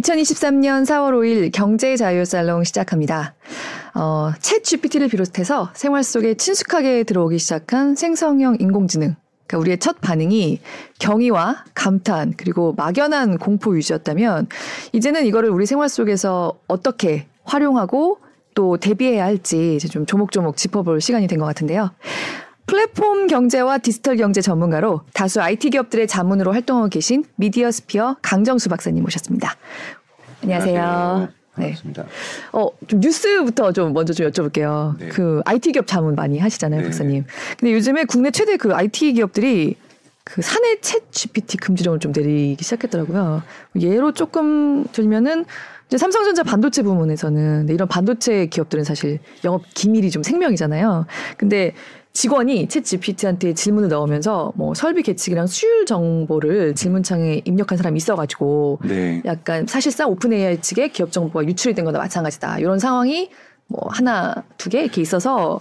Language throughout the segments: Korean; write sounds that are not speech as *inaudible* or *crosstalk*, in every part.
2023년 4월 5일 경제 자유 살롱 시작합니다. 어, 챗 GPT를 비롯해서 생활 속에 친숙하게 들어오기 시작한 생성형 인공지능. 그러니까 우리의 첫 반응이 경의와 감탄 그리고 막연한 공포 유지였다면 이제는 이거를 우리 생활 속에서 어떻게 활용하고 또 대비해야 할지 이제 좀 조목조목 짚어볼 시간이 된 것 같은데요. 플랫폼 경제와 디지털 경제 전문가로 다수 IT 기업들의 자문으로 활동하고 계신 미디어 스피어 강정수 박사님 모셨습니다. 안녕하세요. 안녕하세요. 네. 반갑습니다. 어, 좀 뉴스부터 좀 먼저 좀 여쭤볼게요. 네. 그 IT 기업 자문 많이 하시잖아요, 네. 박사님. 근데 요즘에 국내 최대 그 IT 기업들이 그 사내 챗 GPT 금지령을 좀 내리기 시작했더라고요. 예로 조금 들면은 이제 삼성전자 반도체 부문에서는 근데 이런 반도체 기업들은 사실 영업 기밀이 좀 생명이잖아요. 근데 직원이 챗 GPT한테 질문을 넣으면서 뭐 설비 계측이랑 수율 정보를 질문창에 입력한 사람이 있어가지고 네. 약간 사실상 오픈 AI 측에 기업 정보가 유출이 된 거나 마찬가지다. 이런 상황이 뭐 하나 두 개 이렇게 있어서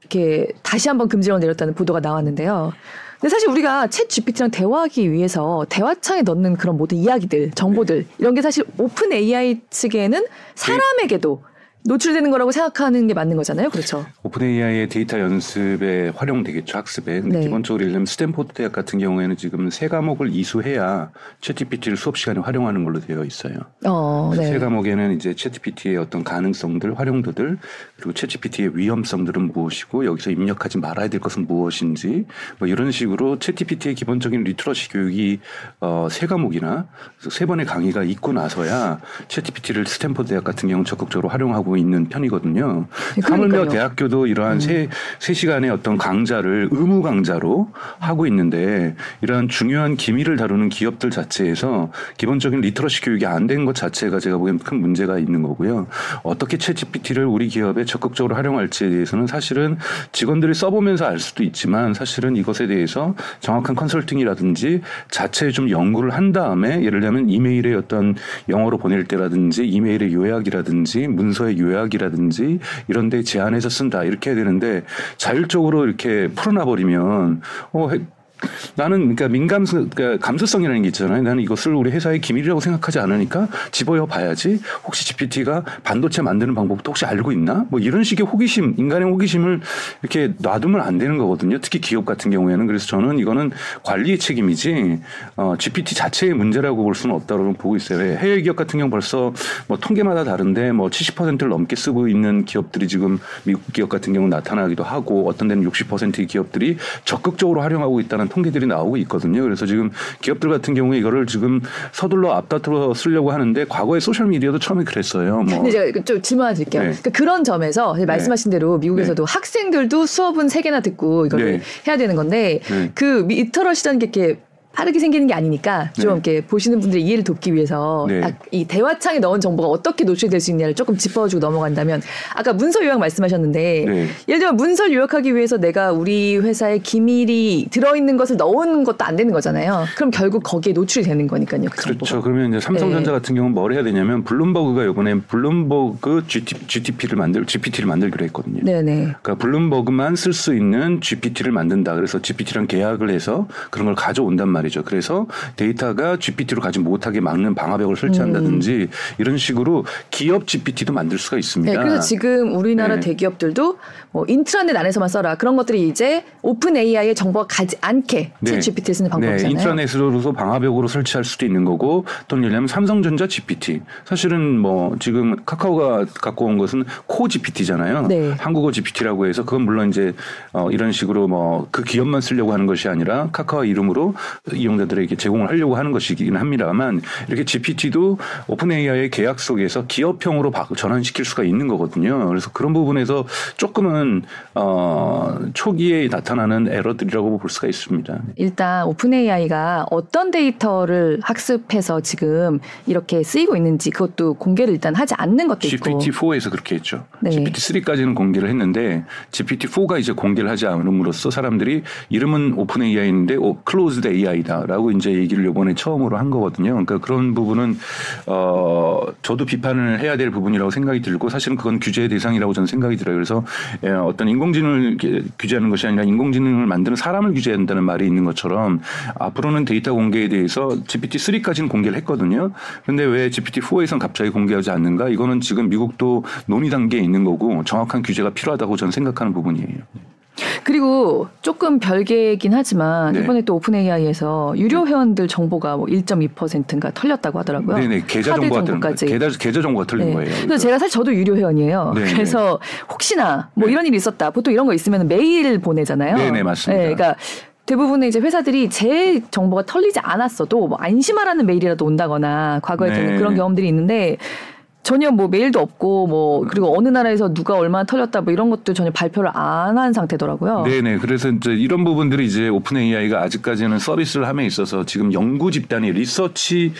이렇게 다시 한번 금지령을 내렸다는 보도가 나왔는데요. 근데 사실 우리가 챗 GPT랑 대화하기 위해서 대화창에 넣는 그런 모든 이야기들, 정보들 이런 게 사실 오픈 AI 측에는 사람에게도 노출되는 거라고 생각하는 게 맞는 거잖아요. 그렇죠? 오픈 AI의 데이터 연습에 활용되겠죠 학습에. 근데 네. 기본적으로 예를 들면 스탠포드 대학 같은 경우에는 지금 세 과목을 이수해야 챗GPT를 수업 시간에 활용하는 걸로 되어 있어요. 어, 그래서 세 네. 과목에는 이제 챗GPT의 어떤 가능성들, 활용도들, 그리고 챗GPT의 위험성들은 무엇이고 여기서 입력하지 말아야 될 것은 무엇인지 뭐 이런 식으로 챗GPT의 기본적인 literacy 교육이 어, 세 과목이나 세 번의 강의가 있고 나서야 챗GPT를 스탠포드 대학 같은 경우는 적극적으로 활용하고 있는 편이거든요. 네, 하물며. 음. 대학교도 이러한 세, 세 시간의 어떤 강좌를 의무 강좌로 하고 있는데 이러한 중요한 기밀을 다루는 기업들 자체에서 기본적인 literacy 교육이 안 된 것 자체가 제가 보기엔 큰 문제가 있는 거고요. 어떻게 ChatGPT를 우리 기업에 적극적으로 활용할지에 대해서는 사실은 직원들이 써보면서 알 수도 있지만 사실은 이것에 대해서 정확한 컨설팅이라든지 자체에 좀 연구를 한 다음에 예를 들면 이메일의 어떤 영어로 보낼 때라든지 이메일의 요약이라든지 문서의 요약이라든지 이런 데 제한해서 쓴다. 이렇게 해야 되는데 자율적으로 이렇게 풀어놔 버리면 어 해- 나는 그러니까 민감성 그러니까 감수성이라는 게 있잖아요. 나는 이것을 우리 회사의 기밀이라고 생각하지 않으니까 집어여 봐야지. 혹시 GPT가 반도체 만드는 방법도 혹시 알고 있나? 뭐 이런 식의 호기심, 인간의 호기심을 이렇게 놔두면 안 되는 거거든요. 특히 기업 같은 경우에는 그래서 저는 이거는 관리의 책임이지 어, GPT 자체의 문제라고 볼 수는 없다고 보고 있어요. 왜? 해외 기업 같은 경우 벌써 뭐 통계마다 다른데 뭐 70%를 넘게 쓰고 있는 기업들이 지금 미국 기업 같은 경우 나타나기도 하고 어떤 데는 60%의 기업들이 적극적으로 활용하고 있다는 통계들이 나오고 있거든요. 그래서 지금 기업들 같은 경우에 이거를 지금 서둘러 앞다투어 쓰려고 하는데 과거에 소셜 미디어도 처음에 그랬어요. 뭐 근데 제가 좀 질문 하나 드릴게요. 네. 그러니까 그런 점에서 말씀하신 대로 미국에서도 학생들도 수업은 세 개나 듣고 이걸 네. 해야 되는 건데 네. 그 literacy라는 게 이렇게 빠르게 생기는 게 아니니까 좀 네. 이렇게 보시는 분들의 이해를 돕기 위해서 네. 딱 이 대화창에 넣은 정보가 어떻게 노출될 수 있냐를 조금 짚어주고 넘어간다면 아까 문서 요약 말씀하셨는데 네. 예를 들면 문서 요약하기 위해서 내가 우리 회사의 기밀이 들어있는 것을 넣은 것도 안 되는 거잖아요. 그럼 결국 거기에 노출이 되는 거니까요. 그 그렇죠. 정보가. 그러면 이제 삼성전자 네. 같은 경우는 뭘 해야 되냐면 블룸버그가 이번에 블룸버그 GT, GTP를 만들 GPT를 만들기로 했거든요. 네네. 그러니까 블룸버그만 쓸 수 있는 GPT를 만든다. 그래서 GPT랑 계약을 해서 그런 걸 가져온단 말이 죠. 그래서 데이터가 GPT로 가지 못하게 막는 방화벽을 설치한다든지 이런 식으로 기업 GPT도 만들 수가 있습니다. 네, 그래서 지금 우리나라 네. 대기업들도 뭐 인트라넷 안에서만 써라 그런 것들이 이제 OpenAI의 정보가 가지 않게 네. ChatGPT를 쓰는 네, 방법이잖아요. 인트라넷으로서 방화벽으로 설치할 수도 있는 거고 또는 예를 들면 삼성전자 GPT. 사실은 뭐 지금 카카오가 갖고 온 것은 KoGPT잖아요. 네. 한국어 GPT라고 해서 그건 물론 이제 어 이런 식으로 뭐 그 기업만 쓰려고 하는 것이 아니라 카카오 이름으로 이용자들에게 제공을 하려고 하는 것이긴 합니다만 이렇게 GPT도 OpenAI의 계약 속에서 기업형으로 바- 전환시킬 수가 있는 거거든요. 그래서 그런 부분에서 조금은 어 초기에 나타나는 에러들이라고 볼 수가 있습니다. 일단 OpenAI가 어떤 데이터를 학습해서 지금 이렇게 쓰이고 있는지 그것도 공개를 일단 하지 않는 것도 있고. GPT-4에서 그렇게 했죠. 네. GPT-3까지는 공개를 했는데 GPT-4가 이제 공개를 하지 않음으로써 사람들이 이름은 OpenAI인데 오, closed AI AI다라고 이제 얘기를 이번에 처음으로 한 거거든요. 그러니까 그런 부분은 어 저도 비판을 해야 될 부분이라고 생각이 들고 사실은 그건 규제의 대상이라고 저는 생각이 들어요. 그래서 예, 어떤 인공지능을 규제하는 것이 아니라 인공지능을 만드는 사람을 규제한다는 말이 있는 것처럼 앞으로는 데이터 공개에 대해서 GPT-3까지는 공개를 했거든요. 근데 왜 GPT-4에선 갑자기 공개하지 않는가? 이거는 지금 미국도 논의 단계에 있는 거고 정확한 규제가 필요하다고 저는 생각하는 부분이에요. 그리고 조금 별개긴 하지만 네. 이번에 또 OpenAI에서 유료 회원들 정보가 뭐 1.2%인가 털렸다고 하더라고요. 네네 계좌 정보가 정보까지. 계좌, 계좌 정보가 털린 네. 거예요. 그래서 제가 사실 저도 유료 회원이에요. 네, 그래서 혹시나 뭐 네. 이런 일이 있었다. 보통 이런 거 있으면 메일 보내잖아요. 네네, 맞습니다. 그러니까 대부분의 이제 회사들이 제 정보가 털리지 않았어도 뭐 안심하라는 메일이라도 온다거나 과거에 네. 저는 그런 경험들이 있는데 전혀 뭐 메일도 없고 뭐 그리고 어느 나라에서 누가 얼마나 털렸다 뭐 이런 것도 전혀 발표를 안 한 상태더라고요. 네네. 그래서 이제 이런 부분들이 이제 OpenAI가 아직까지는 서비스를 함에 있어서 지금 연구 집단이 research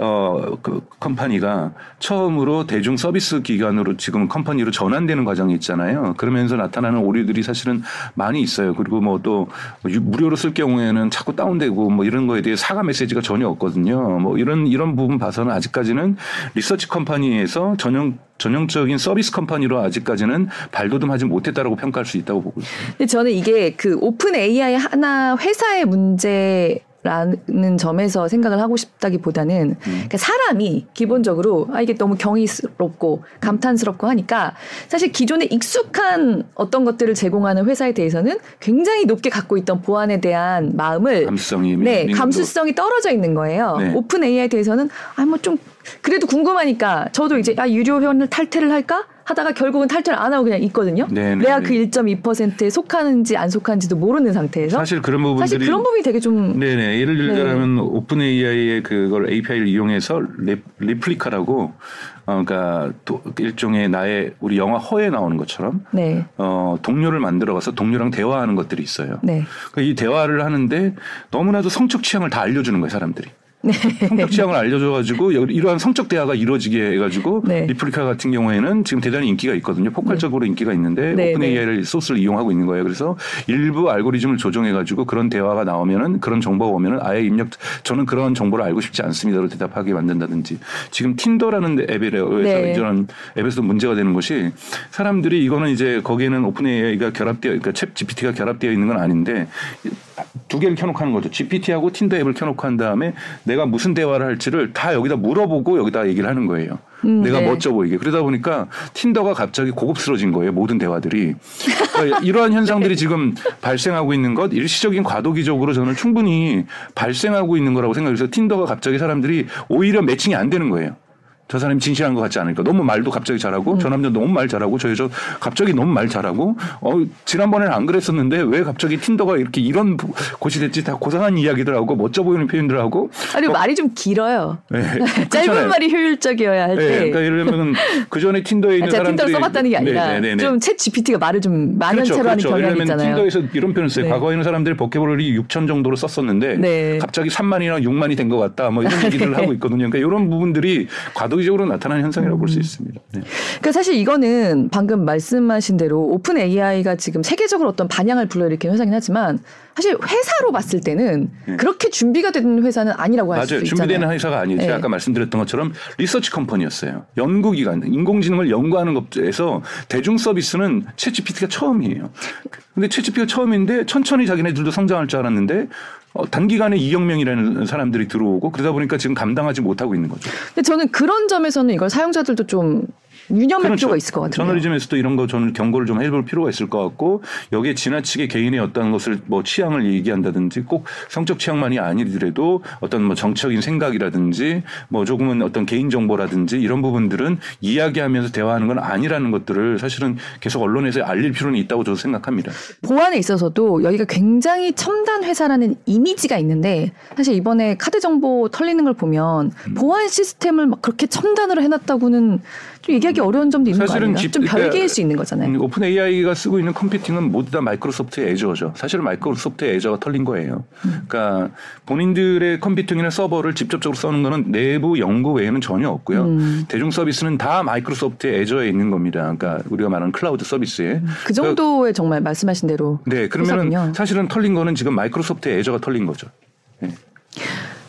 어, 그 company가 처음으로 대중 서비스 기관으로 지금 company로 전환되는 과정이 있잖아요. 그러면서 나타나는 오류들이 사실은 많이 있어요. 그리고 뭐 또 무료로 쓸 경우에는 자꾸 다운되고 뭐 이런 거에 대해 사과 메시지가 전혀 없거든요. 뭐 이런 이런 부분 봐서는 아직까지는 research company에서 전용 전형적인 service company로 아직까지는 발돋움하지 못했다라고 평가할 수 있다고 보고 있습니다. 근데 저는 이게 그 OpenAI 하나 회사의 문제 라는 점에서 생각을 하고 싶다기보다는 그러니까 사람이 기본적으로 아 이게 너무 경이스럽고 감탄스럽고 하니까 사실 기존에 익숙한 어떤 것들을 제공하는 회사에 대해서는 굉장히 높게 갖고 있던 보안에 대한 마음을 감수성이 네 감수성이 떨어져 있는 거예요. 네. OpenAI에 대해서는 아 뭐 좀 그래도 궁금하니까 저도 이제 아 유료 회원을 탈퇴를 할까 하다가 결국은 탈퇴를 안 하고 그냥 있거든요. 네, 네, 내가 네. 그 1.2%에 속하는지 안 속하는지도 모르는 상태에서 사실 그런 부분들이 사실 그런 부분이 되게 좀 네네. 예를 들자면 OpenAI의 그걸 API를 이용해서 리, Replika라고 어, 그러니까 또 일종의 나의 우리 영화 Her에 나오는 것처럼 네. 어, 동료를 만들어가서 동료랑 대화하는 것들이 있어요. 네. 그러니까 이 대화를 하는데 너무나도 성적 취향을 다 알려주는 거예요, 사람들이. 네. 성적 취향을 알려줘가지고 *laughs* 여- 이러한 성적 대화가 이루어지게 해가지고 네. Replika 같은 경우에는 지금 대단히 인기가 있거든요. 폭발적으로 인기가 있는데 네, 오픈 네. AI를 소스를 이용하고 있는 거예요. 그래서 일부 알고리즘을 조정해가지고 그런 대화가 나오면은 그런 정보가 오면은 아예 입력 저는 그런 정보를 알고 싶지 않습니다로 대답하게 만든다든지 지금 틴더라는 앱에서 네. 앱에서 문제가 되는 것이 사람들이 이거는 이제 거기에는 오픈 AI가 결합되어 그러니까 챗 GPT가 결합되어 있는 건 아닌데 두 개를 켜놓고 하는 거죠. GPT하고 틴더 앱을 켜놓고 한 다음에 내가 무슨 대화를 할지를 다 여기다 물어보고 여기다 얘기를 하는 거예요. 음, 내가 네. 멋져 보이게. 그러다 보니까 틴더가 갑자기 고급스러워진 거예요. 모든 대화들이. 그러니까 *laughs* 이러한 현상들이 지금 발생하고 있는 것 일시적인 과도기적으로 저는 충분히 발생하고 있는 거라고 생각해서 틴더가 갑자기 사람들이 오히려 매칭이 안 되는 거예요. 저 사람이 진실한 것 같지 않으니까 너무 말도 갑자기 잘하고 저 남자 너무 말 잘하고 저 여자 갑자기 너무 말 잘하고 어 지난번에는 안 그랬었는데 왜 갑자기 틴더가 이렇게 이런 부- 곳이 됐지 다 고상한 이야기들 하고 멋져 보이는 표현들 하고 아니 말이 좀 길어요. 네, *laughs* 짧은 그렇잖아요. 말이 효율적이어야 할 네, 때. 그러니까 예를 들면 *laughs* 그 전에 틴더에 있는 아, 제가 사람들이 틴더를 써봤다는 게 아니라 네, 네, 네. 좀챗 GPT가 말을 좀 만연체로 하는 경향이 예를 들면 있잖아요. 틴더에서 이런 표현을 써요. 네. 과거에 는 사람들이 버케블러리 6천 정도로 썼었는데 네. 갑자기 3만이나 6만이 된 것 같다. 뭐 이런 *laughs* 얘기를 하고 있거든요. 그러니까 이런 부분들이 과도 기적으로 나타나는 현상이라고 볼수 음. 있습니다. 네. 그러니까 사실 이거는 방금 말씀하신 대로 오픈 AI가 지금 세계적으로 어떤 반향을 불러일으키는 회사긴 하지만 사실 회사로 봤을 때는 네. 그렇게 준비가 된 회사는 아니라고 할 수도 맞아요. 있잖아요. 준비되는 회사가. 제가 네. 아까 말씀드렸던 것처럼 리서치 컴퍼니였어요. 연구기관, 인공지능을 연구하는 것에서 대중 서비스는 챗GPT가 처음이에요. 근데 챗GPT가 처음인데 천천히 자기네들도 성장할 줄 알았는데 어, 단기간에 2억 명이라는 사람들이 들어오고 그러다 보니까 지금 감당하지 못하고 있는 거죠. 근데 저는 그런 점에서는 이걸 사용자들도 좀 유념할 필요가 있을 것 같아요. 저널리즘에서도 이런 거 저는 경고를 좀 해볼 필요가 있을 것 같고 여기에 지나치게 개인의 어떤 것을 뭐 취향을 얘기한다든지 꼭 성적 취향만이 아니더라도 어떤 뭐 정적인 생각이라든지 뭐 조금은 어떤 개인 정보라든지 이런 부분들은 이야기하면서 대화하는 건 아니라는 것들을 사실은 계속 언론에서 알릴 필요는 있다고 저도 생각합니다. 보안에 있어서도 여기가 굉장히 첨단 회사라는 이미지가 있는데 사실 이번에 카드 정보 털리는 걸 보면 음. 보안 시스템을 막 그렇게 첨단으로 해놨다고 좀 얘기하기 어려운 점도 있는 거 사실은 아닌가? 집- 좀 별개일 그러니까 수 있는 거잖아요. 음, OpenAI가 쓰고 있는 컴퓨팅은 모두 다 마이크로소프트의 애저죠. 사실은 마이크로소프트의 Azure가 털린 거예요. 그러니까 본인들의 컴퓨팅이나 서버를 직접적으로 써는 거는 내부 연구 외에는 전혀 없고요. 음. 대중 서비스는 다 마이크로소프트의 애저에 있는 겁니다. 그러니까 우리가 말하는 클라우드 서비스에. 그 정도의 정말 말씀하신 대로 네, 회사군요. 사실은 털린 거는 지금 마이크로소프트의 애저가 털린 거죠. 네.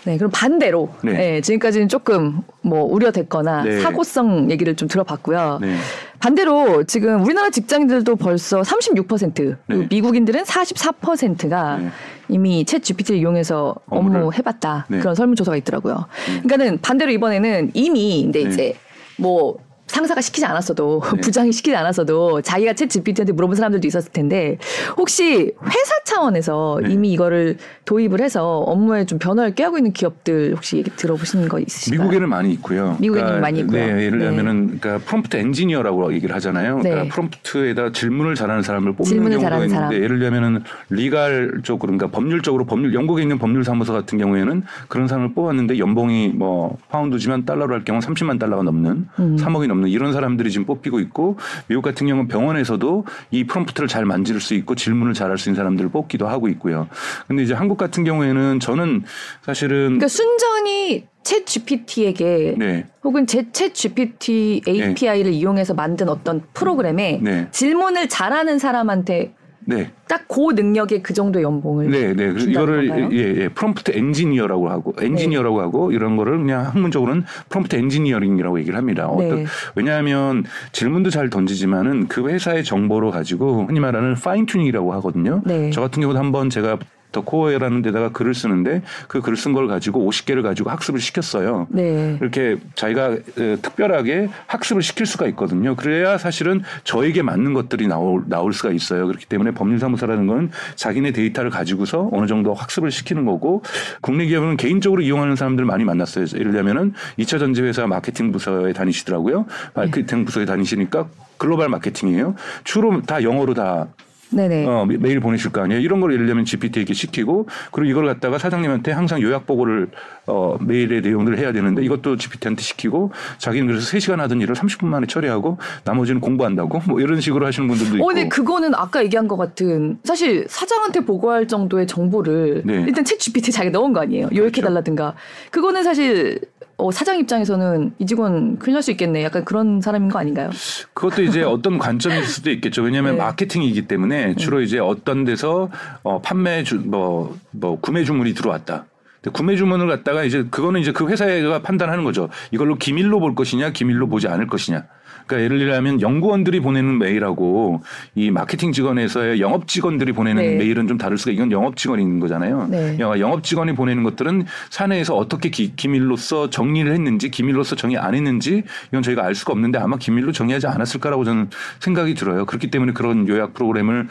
네, 그럼 반대로 네. 네, 지금까지는 조금 뭐 우려됐거나 네. 사고성 얘기를 좀 들어봤고요. 네. 반대로 지금 우리나라 직장인들도 벌써 36%, 그리고 네. 미국인들은 44%가 네. 이미 챗 GPT를 이용해서 업무. 해봤다 네. 그런 설문조사가 있더라고요. 그러니까는 반대로 이번에는 이미 근데 네. 이제 뭐 상사가 시키지 않았어도 네. *laughs* 부장이 시키지 않았어도 자기가 챗 GPT한테 물어본 사람들도 있었을 텐데 혹시 회사 차원에서 네. 이미 이거를 도입을 해서 업무에 좀 변화를 꾀하고 있는 기업들 혹시 얘기 들어보신 거 있으실까요? 미국에는 많이 있고요. 미국에는 많이 있고요. 네, 예를 네. 들면은 그러니까 프롬프트 엔지니어라고 얘기를 하잖아요. 네. 그러니까 프롬프트에다 질문을 잘하는 사람을 뽑는 질문을 경우가 잘하는 있는데 사람. 예를 들면은 리갈 쪽으로 그러니까 법률적으로 법률 영국에 있는 법률 사무소 같은 경우에는 그런 사람을 뽑았는데 연봉이 뭐 파운드지만 달러로 할 경우 30만 달러가 넘는 음. 3억이 넘는 이런 사람들이 지금 뽑히고 있고 미국 같은 경우는 병원에서도 이 프롬프트를 잘 만질 수 있고 질문을 잘 할 수 있는 사람들을 뽑기도 하고 있고요. 근데 이제 한국 같은 경우에는 저는 사실은 그러니까 순전히 챗 GPT에게 네. 혹은 챗 GPT API를 이용해서 만든 어떤 프로그램에 네. 질문을 잘하는 사람한테 네. 딱 그 능력의 그 정도 연봉을 네, 네. 이거를 건가요? 네. 예, 예, 프롬프트 엔지니어라고 하고 엔지니어라고 하고 이런 거를 그냥 학문적으로는 프롬프트 엔지니어링이라고 얘기를 합니다. 네. 어떤 왜냐하면 질문도 잘 던지지만은 그 회사의 정보로 가지고 흔히 말하는 fine tuning이라고 하거든요. 네. 저 같은 경우도 한번 제가 더 코어라는 데다가 글을 쓰는데 그글쓴걸 가지고 50개를 가지고 학습을 시켰어요. 네. 이렇게 자기가 에, 특별하게 학습을 시킬 수가 있거든요. 그래야 사실은 저에게 맞는 것들이 나올, 나올 수가 있어요. 그렇기 때문에 법률사무소라는 건 자기네 데이터를 가지고서 어느 정도 학습을 시키는 거고 국내 기업은 개인적으로 이용하는 사람들 많이 만났어요. 예를 들면은 2차 전지 회사 마케팅 부서에 다니시더라고요. 마케팅 부서에 다니시니까 글로벌 마케팅이에요. 주로 다 영어로 다 네네. 어, 메- 메일 보내실 거 아니에요. 이런 걸 예를 들면 GPT에게 시키고 그리고 이걸 갖다가 사장님한테 항상 요약 보고를 어, 메일의 내용들을 해야 되는데 이것도 GPT한테 시키고 자기는 그래서 3시간 하던 일을 30분 만에 처리하고 나머지는 공부한다고 뭐 이런 식으로 하시는 분들도 있고. 어, 근데 그거는 아까 얘기한 것 같은 사실 사장한테 보고할 정도의 정보를 네. 일단 챗 GPT 자기가 넣은 거 아니에요. 요약해 달라든가. 그거는 사실 어, 사장 입장에서는 이 직원 큰일 날 수 있겠네. 약간 그런 사람인 거 아닌가요? 그것도 이제 어떤 관점일 수도 있겠죠. 왜냐하면 *laughs* 네. 마케팅이기 때문에 주로 이제 어떤 데서 어, 판매 주, 뭐, 뭐 구매 주문이 들어왔다. 구매 주문을 갖다가 이제 그거는 이제 그 회사가 판단하는 거죠. 이걸로 기밀로 볼 것이냐, 기밀로 보지 않을 것이냐. 그러니까 예를 들면 연구원들이 보내는 메일하고 이 마케팅 직원에서의 영업 직원들이 보내는 네. 메일은 좀 다를 수가 이건 영업 직원이 있는 거잖아요. 네. 영업 직원이 보내는 것들은 사내에서 어떻게 기, 기밀로서 정리를 했는지 기밀로서 정리 안 했는지 이건 저희가 알 수가 없는데 아마 기밀로 정리하지 않았을까라고 저는 생각이 들어요. 그렇기 때문에 그런 요약 프로그램을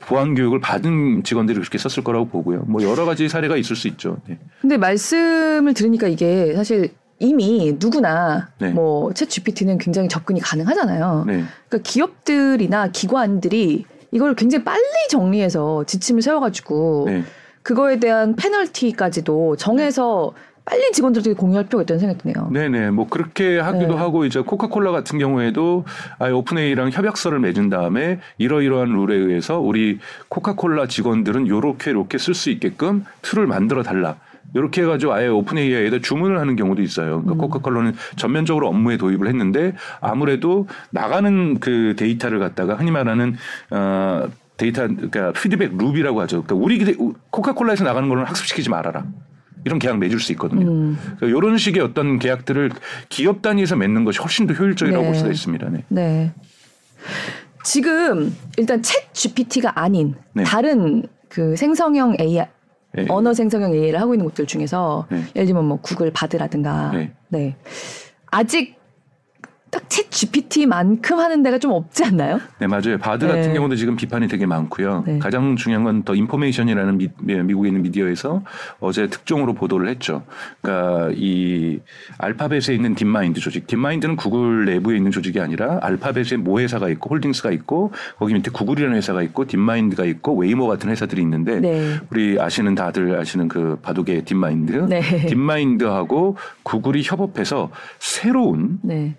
보안 교육을 받은 직원들이 그렇게 썼을 거라고 보고요. 뭐 여러 가지 사례가 있을 수 있죠. 네. 근데 말씀을 들으니까 이게 사실 이미 누구나 네. 뭐챗 GPT는 굉장히 접근이 가능하잖아요. 네. 그러니까 기업들이나 기관들이 이걸 굉장히 빨리 정리해서 지침을 세워가지고 네. 그거에 대한 페널티까지도 정해서 빨리 직원들에게 공유할 필요가 있다는 생각이 드네요. 네네 뭐 그렇게 하기도 네. 하고 이제 코카콜라 같은 경우에도 아예 오픈AI랑 협약서를 맺은 다음에 이러이러한 룰에 의해서 우리 코카콜라 직원들은 요렇게 요렇게 쓸 수 있게끔 tool을 만들어 달라. 이렇게 해가지고 아예 오픈AI에다 주문을 하는 경우도 있어요. 그러니까 코카콜라는 전면적으로 업무에 도입을 했는데 아무래도 나가는 그 데이터를 갖다가 흔히 말하는 어 데이터 그러니까 feedback loop이라고 하죠. 그러니까 우리 코카콜라에서 나가는 거는 학습시키지 말아라. 이런 계약 맺을 수 있거든요. 음. 그러니까 이런 식의 어떤 계약들을 기업 단위에서 맺는 것이 훨씬 더 효율적이라고 네. 볼 수가 있습니다. 네. 네. 지금 일단 챗 GPT가 아닌 네. 다른 그 생성형 AI 네. 언어 생성형 AI를 하고 있는 곳들 중에서 네. 예를 들면 뭐 구글 바드라든가 네. 네. 아직 딱챗 GPT만큼 하는 데가 좀 없지 않나요? 네, 맞아요. 바드 같은 네. 경우도 지금 비판이 되게 많고요. 네. 가장 중요한 건 더 인포메이션이라는 미, 미국에 있는 미디어에서 어제 특종으로 보도를 했죠. 그러니까 이 알파벳에 있는 딥마인드 조직. 딥마인드는 구글 내부에 있는 조직이 아니라 알파벳에 모 회사가 있고 holdings가 있고 거기 밑에 구글이라는 회사가 있고 딥마인드가 있고 웨이모 같은 회사들이 있는데 네. 우리 아시는 다들 아시는 그 바둑의 딥마인드. 네. 딥마인드하고 구글이 협업해서 새로운 네.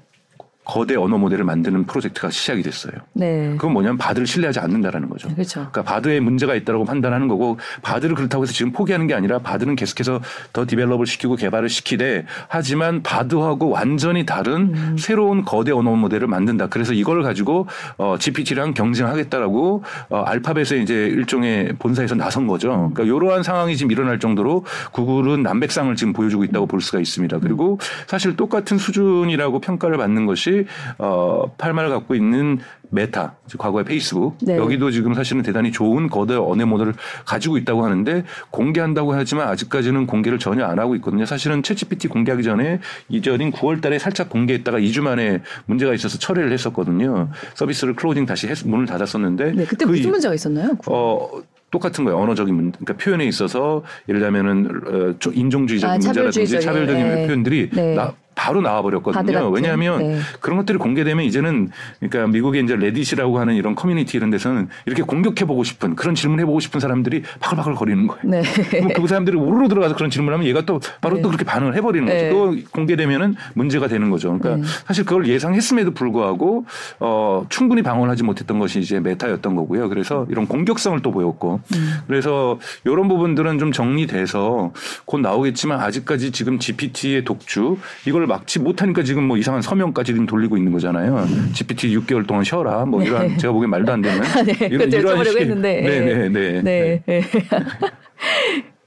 거대 언어 모델을 만드는 프로젝트가 시작이 됐어요. 네. 그건 뭐냐면 바드를 신뢰하지 않는다라는 거죠. 그렇죠. 그러니까 바드에 문제가 있다고 판단하는 거고 바드를 그렇다고 해서 지금 포기하는 게 아니라 바드는 계속해서 더 develop을 시키고 개발을 시키되 하지만 바드하고 완전히 다른 음. 새로운 거대 언어 모델을 만든다. 그래서 이걸 가지고 어, GPT랑 경쟁하겠다라고 어, 알파벳의 이제 일종의 본사에서 나선 거죠. 그러니까 이러한 상황이 지금 일어날 정도로 구글은 난맥상을 지금 보여주고 있다고 볼 수가 있습니다. 그리고 사실 똑같은 수준이라고 평가를 받는 것이 어, 라마를 갖고 있는 메타, 즉 과거의 페이스북 네. 여기도 지금 사실은 대단히 좋은 거대 언어 모델을 가지고 있다고 하는데 공개한다고 하지만 아직까지는 공개를 전혀 안 하고 있거든요. 사실은 챗GPT 공개하기 전에 이전인 9월달에 살짝 공개했다가 2주 만에 문제가 있어서 철회를 했었거든요. 서비스를 closing 다시 했- 문을 닫았었는데 네, 그때 그 무슨 이- 문제가 있었나요? 어 똑같은 거예요. 언어적인 문, 그러니까 표현에 있어서 예를 들면은 어, 좀 인종주의적인 아, 문제라든지 차별주의적인, 차별적인 네. 표현들이 네. 나, 바로 나와버렸거든요. 왜냐하면 네. 그런 것들이 공개되면 이제는 그러니까 미국의 이제 레딧이라고 하는 이런 커뮤니티 이런 데서는 이렇게 공격해보고 싶은 그런 질문해보고 싶은 사람들이 바글바글 거리는 거예요. 네. 그럼 그 사람들이 우르르 들어가서 그런 질문하면 얘가 또 바로 네. 또 그렇게 반응을 해버리는 거죠. 네. 그거 공개되면은 문제가 되는 거죠. 그러니까 네. 사실 그걸 예상했음에도 불구하고 어, 충분히 방어하지 못했던 것이 이제 메타였던 거고요. 그래서 이런 공격성을 또 보였고 음. 그래서 이런 부분들은 좀 정리돼서 곧 나오겠지만 아직까지 지금 GPT의 독주 이걸 막지 못하니까 지금 뭐 이상한 서명까지 지금 돌리고 있는 거잖아요. GPT 6개월 동안 쉬어라 뭐 이런 제가 보기엔 말도 안 되는 네, 그것도 여쭤보려고 했는데. 네네네. 네, 네. 네. *laughs*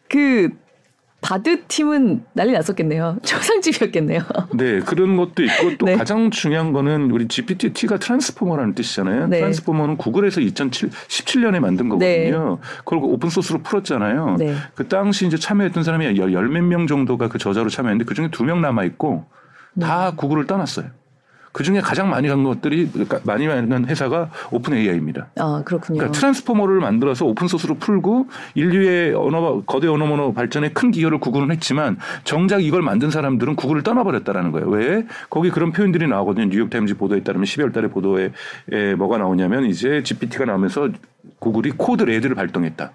그 바드 팀은 난리 났었겠네요. *laughs* 초상집이었겠네요. 네, 그런 것도 있고 또 네. 가장 중요한 거는 우리 GPT-T가 트랜스포머라는 뜻이잖아요. 네. Transformer는 구글에서 2017년에 만든 거거든요. 그걸 open source로 풀었잖아요. 네. 그 당시 이제 참여했던 사람이 열 몇 명 정도가 그 저자로 참여했는데 그 중에 두 명 남아 있고 다 네. 구글을 떠났어요. 그 중에 가장 많이 간 것들이 그러니까 많이 간 회사가 오픈 AI입니다. 아 그렇군요. 그러니까 Transformer를 만들어서 open source로 풀고 인류의 언어 거대 언어 모델 발전에 큰 기여를 구글은 했지만 정작 이걸 만든 사람들은 구글을 떠나버렸다라는 거예요. 왜? 거기 그런 표현들이 나오거든요. 뉴욕 타임즈 보도에 따르면 12월 달에 보도에 에, 뭐가 나오냐면 이제 GPT가 나오면서 구글이 code red를 발동했다.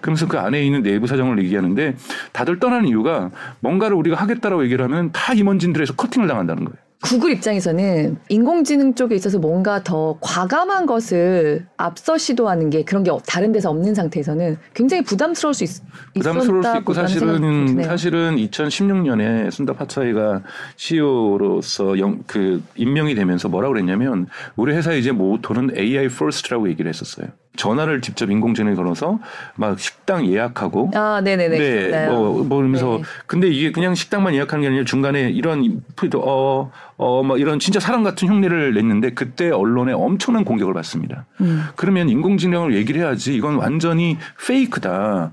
그러면서 그 안에 있는 내부 사정을 얘기하는데 다들 떠나는 이유가 뭔가를 우리가 하겠다라고 얘기를 하면 다 임원진들에서 cutting을 당한다는 거예요. 구글 입장에서는 인공지능 쪽에 있어서 뭔가 더 과감한 것을 앞서 시도하는 게 그런 게 다른 데서 없는 상태에서는 굉장히 부담스러울 수 있, 부담스러울 수 있고 사실은 드네요. 사실은 2016년에 순다 피차이가 CEO로서 영, 그 임명이 되면서 뭐라고 그랬냐면 우리 회사의 이제 모토는 AI first라고 얘기를 했었어요. 전화를 직접 인공지능에 걸어서 막 식당 예약하고 아 네네네 네, 기억나요. 뭐, 뭐, 그러면서, 네. 근데 이게 그냥 식당만 예약하는 게 아니라 중간에 이런, 푸드, 어, 어, 뭐 이런 진짜 사람 같은 흉내를 냈는데 그때 언론에 엄청난 공격을 받습니다. 음. 그러면 인공지능을 얘기를 해야지 이건 완전히 페이크다.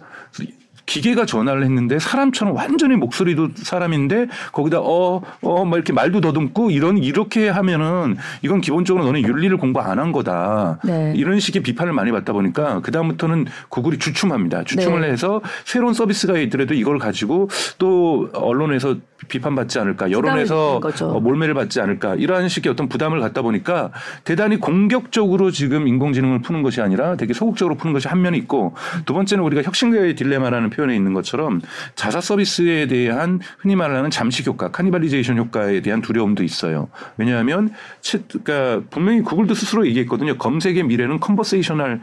기계가 전화를 했는데 사람처럼 완전히 목소리도 사람인데 거기다 어, 어, 막 이렇게 말도 더듬고 이런, 이렇게 하면은 이건 기본적으로 너는 윤리를 공부 안 한 거다. 네. 이런 식의 비판을 많이 받다 보니까 그다음부터는 구글이 주춤합니다. 주춤을 네. 해서 새로운 서비스가 있더라도 이걸 가지고 또 언론에서 비판받지 않을까, 여론에서. 어, 몰매를 받지 않을까 이러한 식의 어떤 부담을 갖다 보니까 대단히 공격적으로 지금 인공지능을 푸는 것이 아니라 되게 소극적으로 푸는 것이 한 면이 있고 두 번째는 우리가 혁신가의 딜레마라는 표현에 있는 것처럼 자사 서비스에 대한 흔히 말하는 잠식 효과, cannibalization 효과에 대한 두려움도 있어요. 왜냐하면 치- 그러니까 분명히 구글도 스스로 얘기했거든요. 검색의 미래는 conversational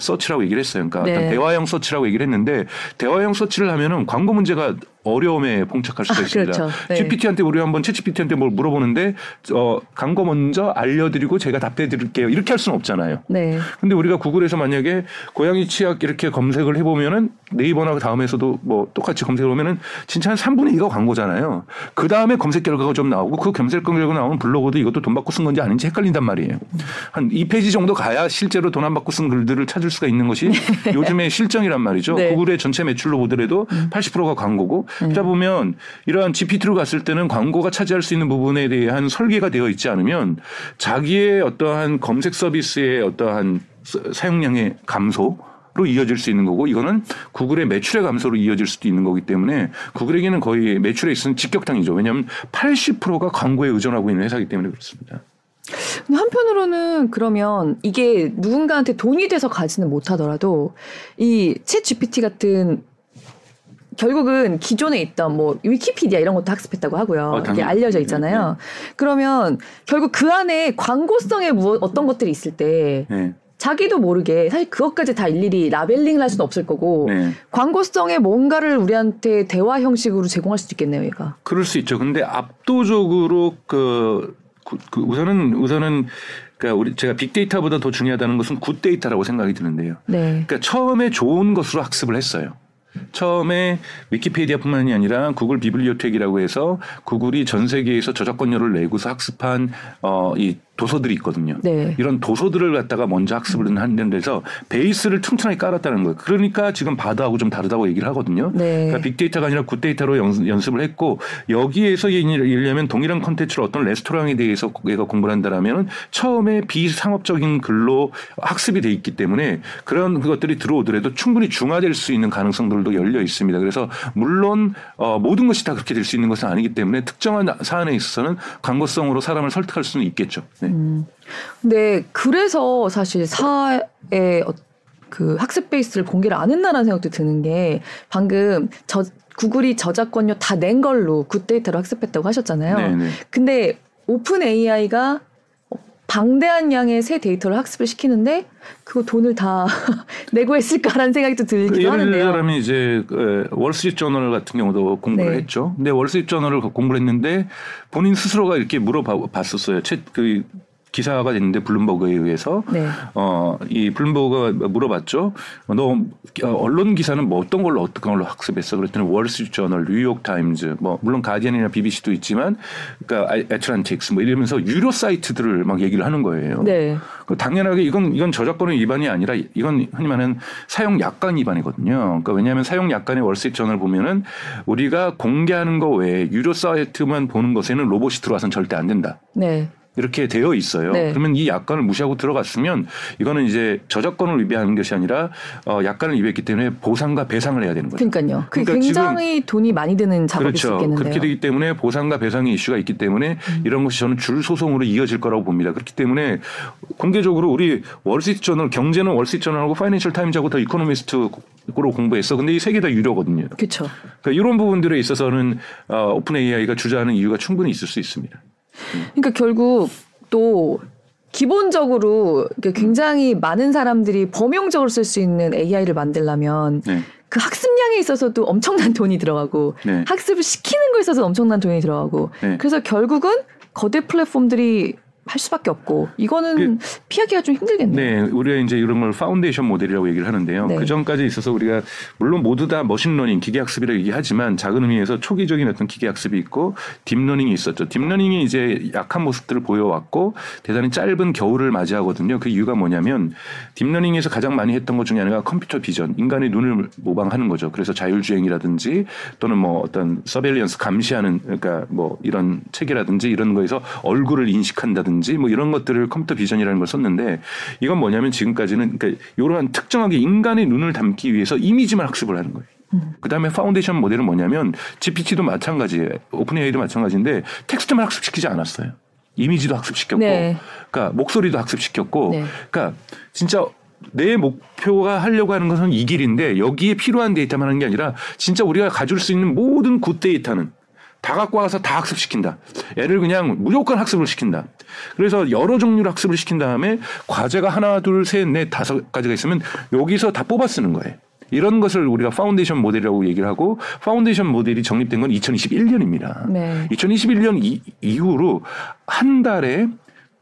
search라고 얘기를 했어요. 그러니까 네. 대화형 search라고 얘기를 했는데 대화형 search를 하면은 광고 문제가 어려움에 봉착할 수가 아, 있습니다. 그렇죠. 네. GPT한테 우리 한번 챗GPT한테 뭘 물어보는데 어 광고 먼저 알려드리고 제가 답해드릴게요. 이렇게 할 수는 없잖아요. 네. 근데 우리가 구글에서 만약에 고양이 치약 이렇게 검색을 해보면은 네이버나 다음에서도 뭐 똑같이 검색을 하면은 진짜 한 3분의 2가 광고잖아요. 그 다음에 검색 결과가 좀 나오고 그 검색 결과가 나오면 블로그도 이것도 돈 받고 쓴 건지 아닌지 헷갈린단 말이에요. 한 2페이지 정도 가야 실제로 돈 안 받고 쓴 글들을 찾을 수가 있는 것이 *laughs* 요즘의 실정이란 말이죠. 네. 구글의 전체 매출로 보더라도 80%가 광고고 그러다 보면 이러한 GPT로 갔을 때는 광고가 차지할 수 있는 부분에 대한 설계가 되어 있지 않으면 자기의 어떠한 검색 서비스의 어떠한 사- 사용량의 감소 로 이어질 수 있는 거고 이거는 구글의 매출의 감소로 이어질 수도 있는 거기 때문에 구글에게는 거의 매출에 있어서는 직격탄이죠. 왜냐하면 80%가 광고에 의존하고 있는 회사이기 때문에 그렇습니다. 근데 한편으로는 그러면 이게 누군가한테 돈이 돼서 가지는 못하더라도 이챗 GPT 같은 결국은 기존에 있던 뭐 위키피디아 이런 것도 학습했다고 하고요. 어, 이게. 알려져 네, 있잖아요. 그러면 결국 그 안에 광고성의 무엇 어떤 것들이 있을 때 네. 자기도 모르게 사실 그것까지 다 일일이 라벨링을 할 수는 없을 거고 네. 광고성의 뭔가를 우리한테 대화 형식으로 제공할 수도 있겠네요, 얘가. 그럴 수 있죠. 근데 압도적으로 그, 그, 그 우선은 우선은 그러니까 우리 제가 빅데이터보다 더 중요하다는 것은 good data라고 생각이 드는데요. 네. 그러니까 처음에 좋은 것으로 학습을 했어요. 처음에 위키피디아뿐만이 아니라 구글 비블리오텍이라고 해서 구글이 전 세계에서 저작권료를 내고서 학습한 어, 이 도서들이 있거든요. 네. 이런 도서들을 갖다가 먼저 학습을 하는 데서 베이스를 튼튼하게 깔았다는 거예요. 그러니까 지금 바드하고 좀 다르다고 얘기를 하거든요. 네. 그러니까 빅데이터가 아니라 good data로 연, 습을 했고 여기에서 예를 하면 동일한 콘텐츠를 어떤 레스토랑에 대해서 얘가 공부를 한다라면 처음에 비상업적인 글로 학습이 돼 있기 때문에 그런 것들이 들어오더라도 충분히 중화될 수 있는 가능성들 도 열려 있습니다. 그래서 물론 어, 모든 것이 다 그렇게 될 수 있는 것은 아니기 때문에 특정한 사안에 있어서는 광고성으로 사람을 설득할 수는 있겠죠. 네. 근데 그래서 사실 사의 어, 그 학습 베이스를 공개를 안 했나라는 생각도 드는 게 방금 저 구글이 저작권료 다 낸 걸로 굿데이터로 학습했다고 하셨잖아요. 네, 네. 근데 오픈 AI가 방대한 양의 새 데이터를 학습을 시키는데 그거 돈을 다 *laughs* 내고 했을까라는 생각이 또 들기도 예를 하는데요. 들자면 이제 그, 월스트리트 저널 같은 경우도 공부를 네. 했죠. 근데 월스트리트 저널을 공부를 했는데 본인 스스로가 이렇게 물어봤었어요. 채, 그 기사가 됐는데 블룸버그에 의해서 네. 어, 이 블룸버그가 물어봤죠. 너 어, 언론 기사는 뭐 어떤 걸로 어떤 걸로 학습했어? 그랬더니 월스트리트 저널, 뉴욕 타임즈, 뭐 물론 가디언이나 BBC도 있지만 그러니까 아- 애틀란틱스 뭐 이러면서 유료 사이트들을 막 얘기를 하는 거예요. 네. 그 당연하게 이건 이건 저작권 위반이 아니라 이건 흔히 말하는 사용 약관 위반이거든요. 그러니까 왜냐하면 사용 약관의 월스트리트 저널 보면은 우리가 공개하는 거 외에 유료 사이트만 보는 것에는 로봇이 들어와서는 절대 안 된다. 네. 이렇게 되어 있어요. 네. 그러면 이 약관을 무시하고 들어갔으면 이거는 이제 저작권을 위배하는 것이 아니라 어, 약관을 위배했기 때문에 보상과 배상을 해야 되는 거죠. 그러니까요. 그게 그러니까 굉장히 돈이 많이 드는 작업일 수 그렇죠. 있겠는데요. 음. 그렇게 되기 때문에 보상과 배상의 이슈가 있기 때문에 이런 것이 저는 줄 소송으로 이어질 거라고 봅니다. 그렇기 때문에 공개적으로 우리 월스트리트 저널 경제는 월스트리트 저널하고 파이낸셜 타임즈하고 더 이코노미스트로 공부했어. 근데 이 세 개 다 유료거든요. 그렇죠. 그러니까 이런 부분들에 있어서는 어, 오픈 AI가 주저하는 이유가 충분히 있을 수 있습니다. 그러니까 결국 또 기본적으로 굉장히 많은 사람들이 범용적으로 쓸 수 있는 AI를 만들려면 네. 그 학습량에 있어서도 엄청난 돈이 들어가고 네. 학습을 시키는 거에 있어서 엄청난 돈이 들어가고 네. 그래서 결국은 거대 플랫폼들이 할 수밖에 없고 이거는 피하기가 좀 힘들겠네요. 네, 우리가 이제 이런 걸 파운데이션 모델이라고 얘기를 하는데요. 네. 그 전까지 있어서 우리가 물론 모두 다 머신러닝, 기계학습이라고 얘기하지만 작은 의미에서 초기적인 어떤 기계학습이 있고 딥러닝이 있었죠. 딥러닝이 이제 약한 모습들을 보여왔고 대단히 짧은 겨울을 맞이하거든요. 그 이유가 뭐냐면 딥러닝에서 가장 많이 했던 것 중에 하나가 computer vision, 인간의 눈을 모방하는 거죠. 그래서 자율주행이라든지 또는 뭐 어떤 surveillance 감시하는 그러니까 뭐 이런 체계라든지 이런 거에서 얼굴을 인식한다든지 뭐 이런 것들을 computer vision이라는 걸 썼는데 이건 뭐냐면 지금까지는 그러니까 이러한 특정하게 인간의 눈을 담기 위해서 이미지만 학습을 하는 거예요. 그다음에 파운데이션 모델은 뭐냐면 GPT도 마찬가지예요. 오픈 AI도 마찬가지인데 텍스트만 학습시키지 않았어요. 이미지도 학습시켰고, 네. 그러니까 목소리도 학습시켰고, 네. 그러니까 진짜 내 목표가 하려고 하는 것은 이 길인데 여기에 필요한 데이터만 하는 게 아니라 진짜 우리가 가질 수 있는 모든 good 데이터는 다 갖고 와서 다 학습시킨다. 애를 그냥 무조건 학습을 시킨다. 그래서 여러 종류로 학습을 시킨 다음에 과제가 하나, 둘, 셋, 넷, 다섯 가지가 있으면 여기서 다 뽑아 쓰는 거예요. 이런 것을 우리가 파운데이션 모델이라고 얘기를 하고 파운데이션 모델이 정립된 건 2021년입니다. 네. 2021년 이, 이후로 한 달에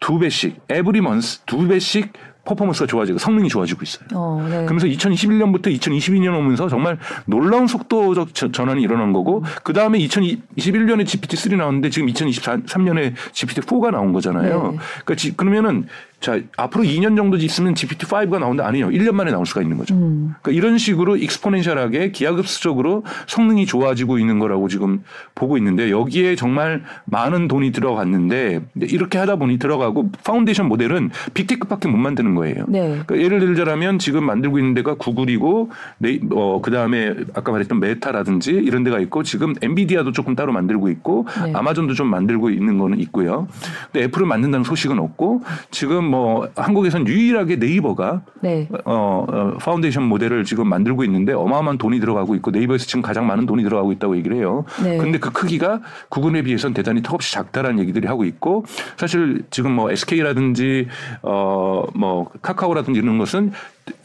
두 배씩 에브리 먼스 두 배씩 퍼포먼스가 좋아지고 성능이 좋아지고 있어요. 어, 네. 그러면서 2021년부터 2022년 오면서 정말 놀라운 속도적 저- 전환이 일어난 거고 그 다음에 2021년에 GPT-3 나왔는데 지금 2023년에 GPT-4가 나온 거잖아요. 네. 그러니까 지- 그러면은 자 앞으로 2년 정도 있으면 GPT-5가 나온다 아니에요. 1년 만에 나올 수가 있는 거죠. 음. 그러니까 이런 식으로 익스포넨셜하게 기하급수적으로 성능이 좋아지고 있는 거라고 지금 보고 있는데 여기에 정말 많은 돈이 들어갔는데 이렇게 하다 보니 들어가고 파운데이션 모델은 빅테크밖에 못 만드는 거예요. 네. 그러니까 예를 들자면 지금 만들고 있는 데가 구글이고 네, 어, 그다음에 아까 말했던 메타라든지 이런 데가 있고 지금 엔비디아도 조금 따로 만들고 있고 네. 아마존도 좀 만들고 있는 거는 있고요. 근데 애플은 만든다는 소식은 없고 지금 뭐 한국에선 유일하게 네이버가 네. 어, 어, 파운데이션 모델을 지금 만들고 있는데 어마어마한 돈이 들어가고 있고 네이버에서 지금 가장 많은 돈이 들어가고 있다고 얘기를 해요. 네. 근데 그 크기가 구글에 비해서는 대단히 턱없이 작다라는 얘기들이 하고 있고 사실 지금 뭐 SK라든지 어 뭐 카카오라든지 이런 것은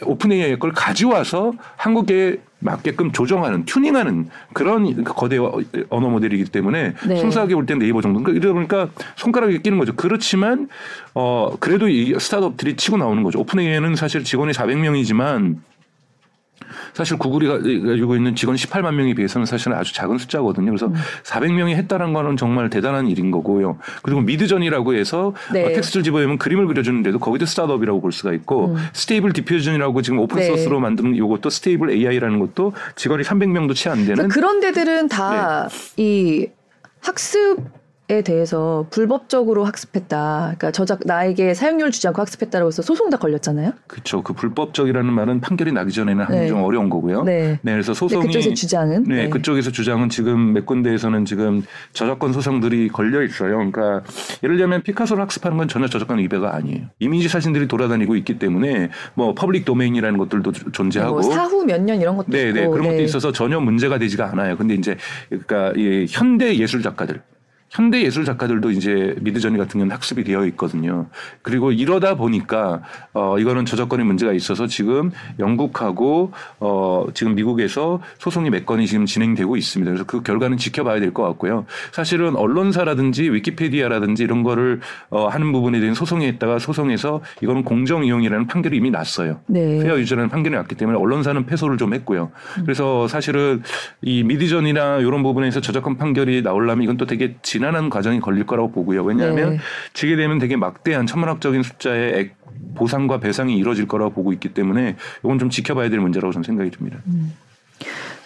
오픈 AI의 걸 가져와서 한국에 맞게끔 조정하는 튜닝하는 그런 거대 언어 모델이기 때문에 네. 순수하게 볼 땐 네이버 정도. 그러니까 이러다 보니까 손가락에 꼽는 거죠. 그렇지만 어 그래도 이 스타트업들이 치고 나오는 거죠. 오픈 AI는 사실 직원이 400명이지만 사실 구글이 가지고 있는 직원 18만 명에 비해서는 사실은 아주 작은 숫자거든요. 그래서 음. 400명이 했다는 거는 정말 대단한 일인 거고요. 그리고 미드저니라고 해서 네. 어, 텍스트를 집어넣으면 그림을 그려주는데도 거기도 스타트업이라고 볼 수가 있고 음. 스테이블 디퓨전이라고 지금 오픈 네. 소스로 만든 이것도 스테이블 AI라는 것도 직원이 300명도 채 안 되는 그런 데들은 다 네. 이 학습 에 대해서 불법적으로 학습했다. 그러니까 저작 나에게 사용료를 주지 않고 학습했다라고 해서 소송 다 걸렸잖아요. 그렇죠. 그 불법적이라는 말은 판결이 나기 전에는 네. 좀 어려운 거고요. 네. 그래서 근데 소송이 그쪽에서 주장은 네, 그쪽에서 주장은 지금 몇 군데에서는 지금 저작권 소송들이 걸려 있어요. 그러니까 예를 들면 피카소를 학습하는 건 전혀 저작권 위배가 아니에요. 이미지 사진들이 돌아다니고 있기 때문에 뭐 public domain이라는 것들도 존재하고 뭐 사후 몇 년 이런 것도 네, 있고 네 그런 것도 네. 있어서 전혀 문제가 되지가 않아요. 근데 이제 그러니까 이 현대 예술 작가들 현대 예술 작가들도 이제 미드저니 같은 경우는 학습이 되어 있거든요. 그리고 이러다 보니까 어 이거는 저작권의 문제가 있어서 지금 영국하고 어 지금 미국에서 소송이 몇 건이 지금 진행되고 있습니다. 그래서 그 결과는 지켜봐야 될 것 같고요. 사실은 언론사라든지 위키페디아라든지 이런 거를 어 하는 부분에 대한 소송에 했다가 소송에서 이거는 공정 이용이라는 판결이 이미 났어요. 네. 페어 유저라는 판결이 났기 때문에 언론사는 패소를 좀 했고요. 그래서 사실은 이 미디전이나 이런 부분에서 저작권 판결이 나오려면 이건 또 되게 지 난한 과정이 걸릴 거라고 보고요. 왜냐하면 네. 지게 되면 되게 막대한 천문학적인 숫자의 액 보상과 배상이 이루어질 거라고 보고 있기 때문에 이건 좀 지켜봐야 될 문제라고 저는 생각이 듭니다.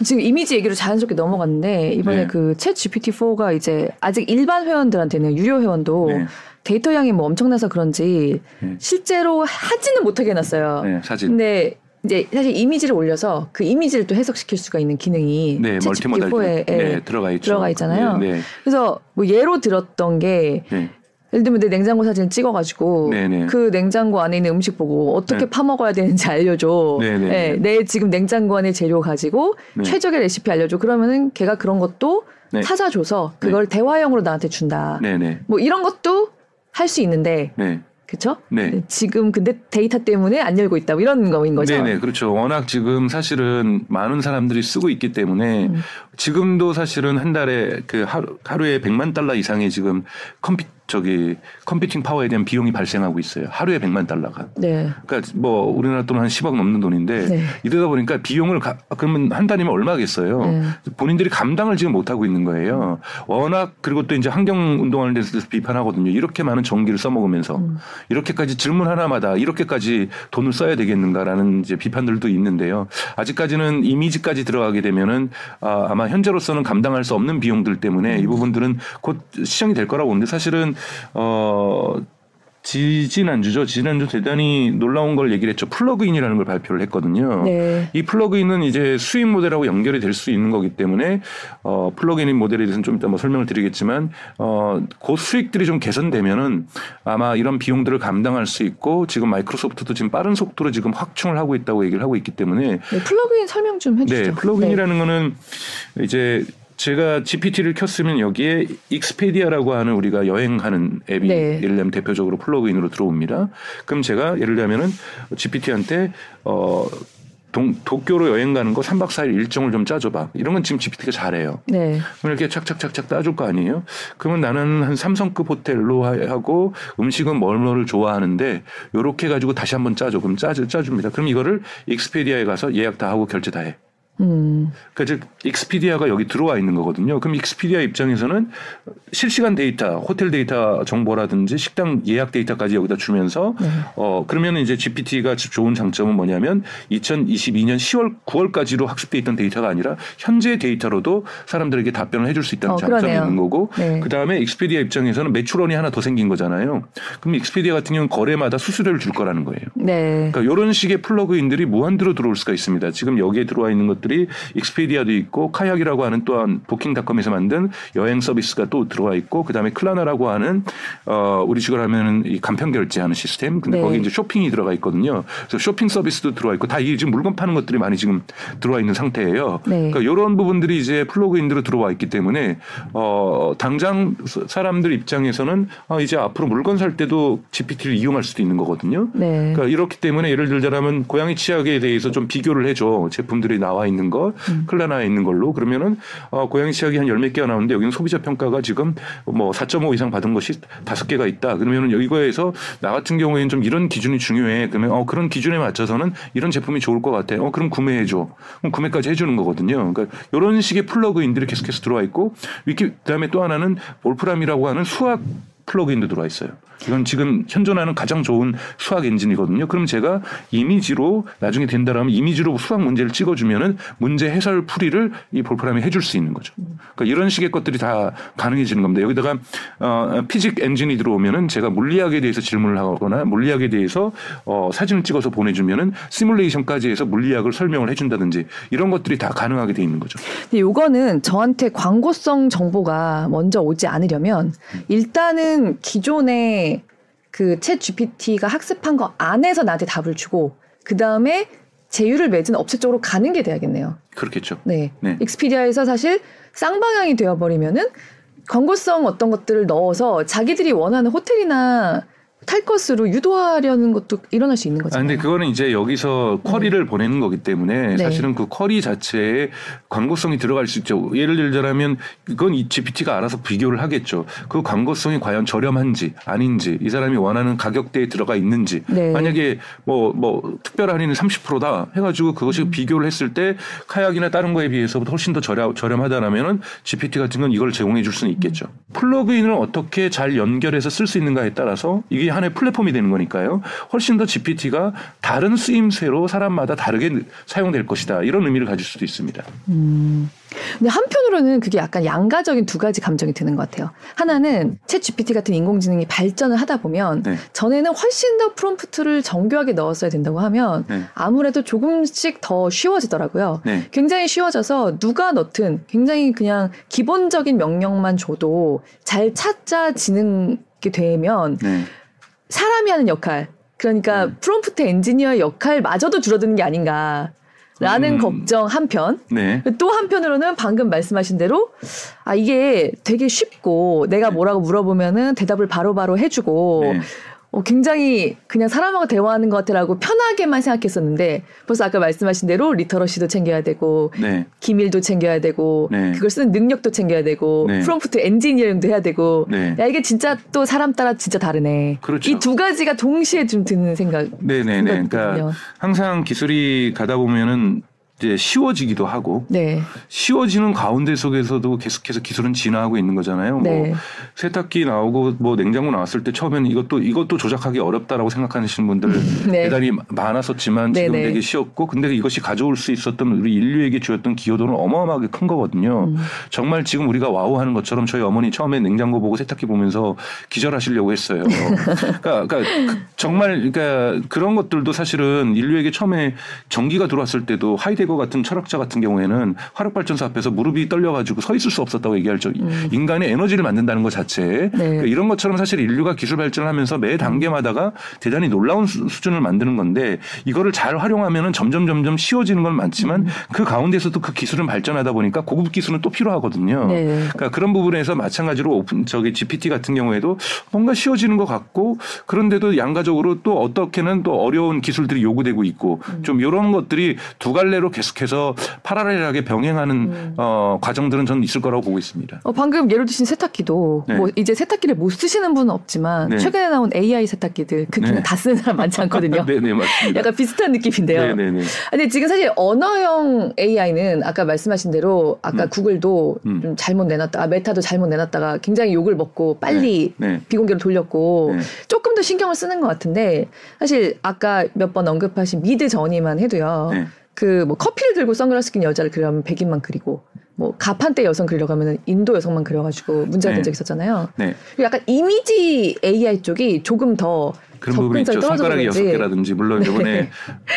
지금 이미지 얘기로 자연스럽게 넘어갔는데 이번에 네. 그챗 GPT-4가 이제 아직 일반 회원들한테는 유료 회원도 네. 데이터 양이 뭐 엄청나서 그런지 네. 실제로 하지는 못하게 해놨어요. 네, 사진. 근데 이제 사실 이미지를 올려서 그 이미지를 또 해석시킬 수가 있는 기능이 네, 챗 멀티모달 GPT-4에 네, 들어가 있죠. 들어가 있잖아요. 네, 그래서 뭐 예로 들었던 게 네, 예를 들면 내 냉장고 사진을 찍어가지고 네, 네. 그 냉장고 안에 있는 음식 보고 어떻게 네. 파먹어야 되는지 알려줘. 네, 네, 예, 네. 내 지금 냉장고 안에 재료 가지고 네. 최적의 레시피 알려줘. 그러면은 걔가 그런 것도 네. 찾아줘서 그걸 대화형으로 나한테 준다. 네, 네, 뭐 이런 것도 할 수 있는데 네. 그쵸? 네. 지금 근데 데이터 때문에 안 열고 있다. 뭐 이런 거인 거죠. 네네 그렇죠. 워낙 지금 사실은 많은 사람들이 쓰고 있기 때문에 음. 지금도 사실은 한 달에 그 하루, 하루에 100만 달러 이상의 지금 컴피 저기 컴퓨팅 파워에 대한 비용이 발생하고 있어요. 하루에 100만 달러가. 네. 그러니까 뭐 우리나라 돈은 한 10억 넘는 돈인데 네. 이러다 보니까 비용을 가, 그러면 한 달이면 얼마겠어요. 네. 본인들이 감당을 지금 못 하고 있는 거예요. 워낙 그리고 또 이제 환경 운동하는 데서 비판하거든요. 이렇게 많은 전기를 써먹으면서 음. 이렇게까지 질문 하나마다 이렇게까지 돈을 써야 되겠는가라는 이제 비판들도 있는데요. 아직까지는 이미지까지 들어가게 되면은 아, 아마 현재로서는 감당할 수 없는 비용들 때문에 음. 이 부분들은 곧 시정이 될 거라고 보는데 사실은 어 지지난주죠. 지난주 대단히 놀라운 걸 얘기를 했죠. 플러그인이라는 걸 발표를 했거든요. 네. 이 플러그인은 이제 수익 모델하고 연결이 될 수 있는 거기 때문에 어 플러그인 모델에 대해서는 좀 이따 뭐 설명을 드리겠지만 어그 수익들이 좀 개선되면은 아마 이런 비용들을 감당할 수 있고 지금 마이크로소프트도 지금 빠른 속도로 지금 확충을 하고 있다고 얘기를 하고 있기 때문에 네, 플러그인 설명 좀 해주시죠. 네, 플러그인이라는 거는 이제 제가 GPT를 켰으면 여기에 익스페디아라고 하는 우리가 여행하는 앱이 네. 예를 들면 대표적으로 플러그인으로 들어옵니다. 그럼 제가 예를 들면은 GPT한테 어 동, 도쿄로 여행 가는 거 3박 4일 일정을 좀 짜줘봐. 이런 건 지금 GPT가 잘해요. 네. 그럼 이렇게 착착착착 짜줄 거 아니에요? 그러면 나는 한 삼성급 호텔로 하- 하고 음식은 뭘뭐를 좋아하는데 요렇게 가지고 다시 한번 짜줘. 그럼 짜, 짜줍니다. 그럼 이거를 익스페디아에 가서 예약 다 하고 결제 다 해. 음. 그러니까 즉 익스피디아가 여기 들어와 있는 거거든요. 그럼 익스피디아 입장에서는 실시간 데이터, 호텔 데이터 정보라든지 식당 예약 데이터까지 여기다 주면서 네. 어 그러면 이제 GPT가 좋은 장점은 뭐냐면 2022년 10월 9월까지로 학습돼 있던 데이터가 아니라 현재 데이터로도 사람들에게 답변을 해줄 수 있다는 어, 장점이 그러네요. 있는 거고 네. 그 다음에 익스피디아 입장에서는 매출원이 하나 더 생긴 거잖아요. 그럼 Expedia 같은 경우는 거래마다 수수료를 줄 거라는 거예요. 네. 그러니까 이런 식의 plug-in들이 무한대로 들어올 수가 있습니다. 지금 여기에 들어와 있는 것들 것들이 Expedia도 있고 KAYAK이라고 하는 또한 Booking.com에서 만든 여행 서비스가 또 들어와 있고 그다음에 Klarna라고 하는 어 우리 식으로 하면은 이 간편 결제하는 시스템 근데 네. 거기 이제 쇼핑이 들어가 있거든요. 그래서 쇼핑 서비스도 들어와 있고 다 이게 지금 물건 파는 것들이 많이 지금 들어와 있는 상태예요. 네. 그러니까 이런 부분들이 이제 plug-in으로 들어와 있기 때문에 어 당장 사람들 입장에서는 아 이제 앞으로 물건 살 때도 GPT를 이용할 수도 있는 거거든요. 네. 그러니까 이렇기 때문에 예를 들자면 고양이 치약에 대해서 좀 비교를 해줘 제품들이 나와 있는 거 음. 클라나에 있는 걸로. 그러면은 어, 고양이 치약이 한 열 몇 개가 나오는데 여기는 소비자 평가가 지금 뭐 4.5 이상 받은 것이 다섯 개가 있다. 그러면은 이거에서 나 같은 경우에는 좀 이런 기준이 중요해. 그러면 어 그런 기준에 맞춰서는 이런 제품이 좋을 것 같아 어 그럼 구매해 줘. 그럼 구매까지 해 주는 거거든요. 그러니까 이런 식의 plug-in들이 계속해서 들어와 있고 위키 그다음에 또 하나는 Wolfram이라고 하는 수학 plug-in도 들어와 있어요. 이건 지금 현존하는 가장 좋은 수학 엔진이거든요. 그럼 제가 이미지로 나중에 된다라면 이미지로 수학 문제를 찍어주면은 문제 해설 풀이를 이 Wolfram이 해줄 수 있는 거죠. 그러니까 이런 식의 것들이 다 가능해지는 겁니다. 여기다가 어, physics 엔진이 들어오면은 제가 물리학에 대해서 질문을 하거나 물리학에 대해서 어, 사진을 찍어서 보내주면은 시뮬레이션까지 해서 물리학을 설명을 해준다든지 이런 것들이 다 가능하게 돼 있는 거죠. 근데 요거는 저한테 광고성 정보가 먼저 오지 않으려면 일단은 기존에 그챗 GPT가 학습한 거 안에서 나한테 답을 주고 그 다음에 제휴를 맺은 업체 쪽으로 가는 게 돼야겠네요. 그렇겠죠. 네. 네. 익스피디아에서 사실 쌍방향이 되어버리면은 광고성 어떤 것들을 넣어서 자기들이 원하는 호텔이나 탈 것으로 유도하려는 것도 일어날 수 있는 아, 거잖아요. 근데 그거는 이제 여기서 쿼리를 보내는 거기 때문에 네. 사실은 그 쿼리 자체에 광고성이 들어갈 수 있죠. 예를 들자면 그건 이 GPT가 알아서 비교를 하겠죠. 그 광고성이 과연 저렴한지 아닌지 이 사람이 원하는 가격대에 들어가 있는지 네. 만약에 뭐뭐 특별 할인은 30%다 해가지고 그것이 음. 비교를 했을 때 카약이나 다른 거에 비해서 훨씬 더 저렴, 저렴하다라면은 GPT 같은 건 이걸 제공해 줄 수는 있겠죠. 플러그인을 어떻게 잘 연결해서 쓸 수 있는가에 따라서 이게 하나의 플랫폼이 되는 거니까요. 훨씬 더 GPT가 다른 쓰임새로 사람마다 다르게 사용될 것이다. 이런 의미를 가질 수도 있습니다. 음. 근데 한편으로는 그게 약간 양가적인 두 가지 감정이 드는 것 같아요. 하나는 챗 GPT 같은 인공지능이 발전을 하다 보면 네. 전에는 훨씬 더 프롬프트를 정교하게 넣었어야 된다고 하면 네. 아무래도 조금씩 더 쉬워지더라고요. 네. 굉장히 쉬워져서 누가 넣든 굉장히 그냥 기본적인 명령만 줘도 잘 찾아지는 게 되면 네. 사람이 하는 역할 그러니까 음. prompt engineer의 역할마저도 줄어드는 게 아닌가. 라는 음. 걱정 한편 네. 또 한편으로는 방금 말씀하신 대로 아 이게 되게 쉽고 내가 뭐라고 물어보면은 대답을 바로바로 해주고 네. 어, 굉장히 그냥 사람하고 대화하는 것 같아라고 편하게만 생각했었는데 벌써 아까 말씀하신 대로 literacy도 챙겨야 되고 네. 기밀도 챙겨야 되고 네. 그걸 쓰는 능력도 챙겨야 되고 네. prompt engineering도 해야 되고 네. 야 이게 진짜 또 사람 따라 진짜 다르네. 그렇죠. 이 두 가지가 동시에 좀 드는 생각. 네네네. 그러니까 생각이거든요. 항상 기술이 가다 보면은 이제 쉬워지기도 하고 네. 쉬워지는 가운데 속에서도 계속해서 기술은 진화하고 있는 거잖아요. 네. 뭐 세탁기 나오고 뭐 냉장고 나왔을 때 처음에는 이것도 이것도 조작하기 어렵다라고 생각하시는 분들 *laughs* 네. 대단히 많았었지만 지금 네네. 되게 쉬웠고 근데 이것이 가져올 수 있었던 우리 인류에게 주었던 기여도는 어마어마하게 큰 거거든요. 음. 정말 지금 우리가 와우하는 것처럼 저희 어머니 처음에 냉장고 보고 세탁기 보면서 기절하시려고 했어요. *laughs* 그러니까, 그러니까 그- 정말 그러니까 그런 것들도 사실은 인류에게 처음에 전기가 들어왔을 때도 하이데 거 같은 철학자 같은 경우에는 화력 발전소 앞에서 무릎이 떨려가지고 서 있을 수 없었다고 얘기할 정 음. 인간의 에너지를 만든다는 것 자체 그러니까 이런 것처럼 사실 인류가 기술 발전하면서 매 단계마다가 대단히 놀라운 수- 수준을 만드는 건데 이거를 잘 활용하면은 점점 점점 쉬워지는 건 많지만 음. 그 가운데서도 그 기술은 발전하다 보니까 고급 기술은 또 필요하거든요. 네. 그러니까 그런 부분에서 마찬가지로 오픈 저기 GPT 같은 경우에도 뭔가 쉬워지는 것 같고 그런데도 양가적으로 또 어떻게는 또 어려운 기술들이 요구되고 있고 음. 좀 이런 것들이 두 갈래로 계속해서 파라렐하게 병행하는 음. 어, 과정들은 저는 있을 거라고 보고 있습니다. 어, 방금 예를 드신 세탁기도 네. 뭐 이제 세탁기를 못 쓰시는 분은 없지만 네. 최근에 나온 AI 세탁기들 그 기능 네. 다 쓰는 사람 많지 않거든요. 네네 *laughs* 맞습니다. 약간 비슷한 느낌인데요. 네네네. 근데 지금 사실 언어형 AI는 아까 말씀하신 대로 아까 음. 구글도 음. 좀 잘못 내놨다, 아, 메타도 잘못 내놨다가 굉장히 욕을 먹고 빨리 네. 비공개로 돌렸고 네. 조금 더 신경을 쓰는 것 같은데 사실 아까 몇 번 언급하신 미드 전이만 해도요. 네. 그뭐 커피를 들고 선글라스 낀 여자를 그리면 백인만 그리고 뭐 가판대 여성 그리려고 하면 인도 여성만 그려가지고 문제가 네. 된적 있었잖아요. 네. 약간 이미지 AI 쪽이 조금 더 그런 부분이 있죠. 손가락이 여섯. 개라든지 물론 이번에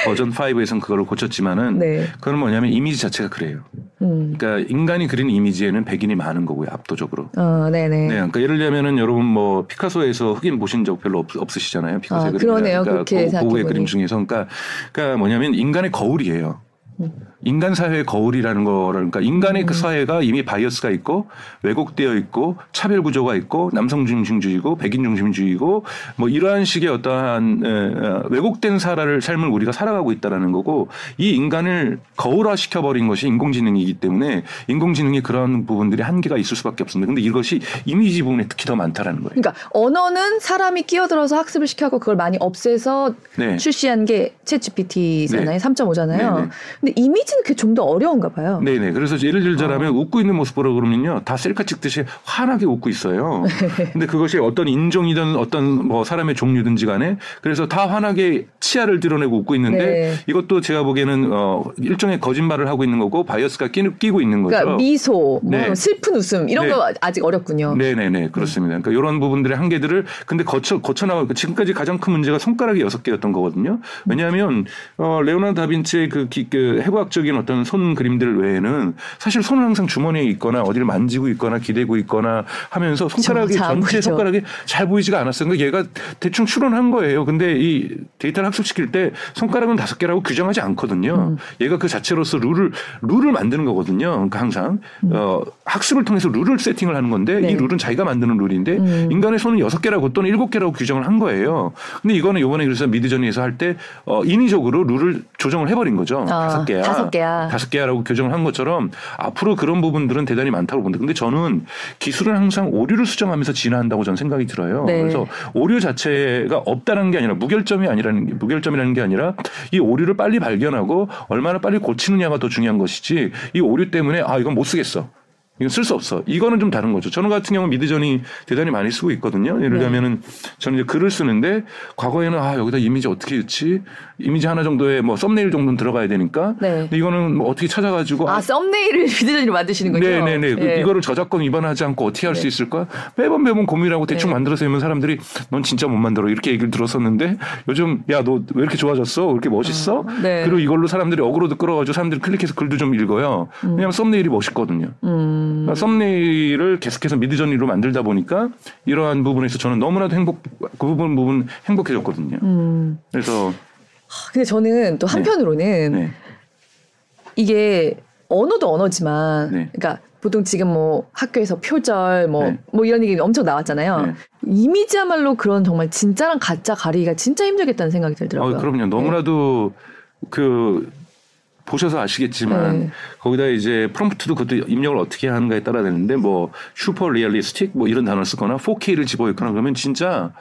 버전 5에서는 그걸 고쳤지만은 네. 그건 뭐냐면 이미지 자체가 그래요. 음. 그러니까 인간이 그린 이미지에는 백인이 많은 거고요. 압도적으로. 어, 네네. 네, 그러니까 예를 들면은 여러분 뭐 피카소에서 흑인 보신 적 별로 없, 없으시잖아요. 피카소의 아, 그림. 그러네요. 그러니까 그렇게 고- 고흐의 생각해보니. 그림 중에서 그러니까, 그러니까 뭐냐면 인간의 거울이에요. 음. 인간 사회의 거울이라는 거를 그러니까 인간의 그 사회가 이미 bias가 있고 왜곡되어 있고 차별 구조가 있고 남성 중심주의고 백인 중심주의고 뭐 이러한 식의 어떠한 에, 어, 왜곡된 사, 삶을 삶을 우리가 살아가고 있다라는 거고 이 인간을 거울화 시켜버린 것이 인공지능이기 때문에 인공지능이 그런 부분들이 한계가 있을 수밖에 없습니다. 근데 이것이 이미지 부분에 특히 더 많다라는 거예요. 그러니까 언어는 사람이 끼어들어서 학습을 시켜고 그걸 많이 없애서 네. 출시한 게 챗GPT잖아요. 3.5잖아요. 네 네. 근데 이미지는 그게 좀 더 어려운가 봐요. 네네. 그래서 예를 들자면 웃고 있는 모습 보라 그러면요. 다 셀카 찍듯이 환하게 웃고 있어요. *laughs* 근데 그것이 어떤 인종이든 어떤 뭐 사람의 종류든지 간에 그래서 다 환하게 치아를 드러내고 웃고 있는데 네. 이것도 제가 보기에는 어 일종의 거짓말을 하고 있는 거고 bias가 끼, 끼고 있는 거죠. 그러니까 미소, 뭐 네. 슬픈 웃음 이런 네. 거 아직 어렵군요. 네네네 그렇습니다. 그러니까 이런 부분들의 한계들을 근데 거쳐 거쳐 나가 지금까지 가장 큰 문제가 손가락이 여섯 개였던 거거든요. 왜냐하면 어 레오나르도 다빈치의 그, 기, 그 해부학 적인 어떤 손 그림들 외에는 사실 손은 항상 주머니에 있거나 어디를 만지고 있거나 기대고 있거나 하면서 손가락이 전체. 손가락이 잘 보이지가 않았어요. 그러니까 얘가 대충 추론한 거예요. 근데 이 데이터를 학습시킬 때 손가락은 다섯 개라고 규정하지 않거든요. 음. 얘가 그 자체로서 룰을 룰을 만드는 거거든요. 그러니까 항상 어, 학습을 통해서 룰을 세팅을 하는 건데 음. 네. 이 룰은 자기가 만드는 룰인데 음. 인간의 손은 여섯 개라고 또는 일곱 개라고 규정을 한 거예요. 근데 이거는 이번에 그래서 미드저니에서 할 때 어, 인위적으로 룰을 조정을 해버린 거죠. 아, 다섯 개야. 다섯 개야. 다섯 개야라고 규정을 한 것처럼 앞으로 그런 부분들은 대단히 많다고 본다. 근데 저는 기술은 항상 오류를 수정하면서 진화한다고 저는 생각이 들어요. 네. 그래서 오류 자체가 없다는 게 아니라 무결점이 아니라는 게- 무결점이라는 게 아니라 이 오류를 빨리 발견하고 얼마나 빨리 고치느냐가 더 중요한 것이지 이 오류 때문에 아 이건 못 쓰겠어. 이건 쓸 수 없어. 이거는 좀 다른 거죠. 저는 같은 경우는 미드전이 대단히 많이 쓰고 있거든요. 예를 네. 들면은 저는 이제 글을 쓰는데 과거에는 아 여기다 이미지 어떻게 넣지? 이미지 하나 정도에 뭐 썸네일 정도는 들어가야 되니까. 네. 근데 이거는 뭐 어떻게 찾아가지고 아 썸네일을 *laughs* 비디오로 만드시는군요. 네네네. 그 예. 이거를 저작권 위반하지 않고 어떻게 할수 네. 있을까? 매번 매번 고민하고 대충 네. 만들어서 하면 사람들이 넌 진짜 못 만들어 이렇게 얘기를 들었었는데 요즘 야 너 왜 이렇게 좋아졌어? 왜 이렇게 멋있어? 아, 네. 그리고 이걸로 사람들이 어그로도 끌어가지고 사람들이 클릭해서 글도 좀 읽어요. 왜냐하면 썸네일이 멋있거든요. 음. 그러니까 썸네일을 계속해서 미드저니로 만들다 보니까 이러한 부분에서 저는 너무나도 행복 그 부분 부분 행복해졌거든요. 음. 그래서 근데 저는 또 한편으로는 네. 이게 언어도 언어지만, 네. 그러니까 보통 지금 뭐 학교에서 표절 뭐, 네. 뭐 이런 얘기 엄청 나왔잖아요. 네. 이미지야말로 그런 정말 진짜랑 가짜 가리기가 진짜 힘들겠다는 생각이 들더라고요. 어, 그럼요. 너무나도 그 보셔서 아시겠지만 네. 거기다 이제 프롬프트도 그것도 입력을 어떻게 하는가에 따라 되는데 뭐 슈퍼 리얼리스틱 뭐 이런 단어를 쓰거나 4K를 집어넣거나 그러면 진짜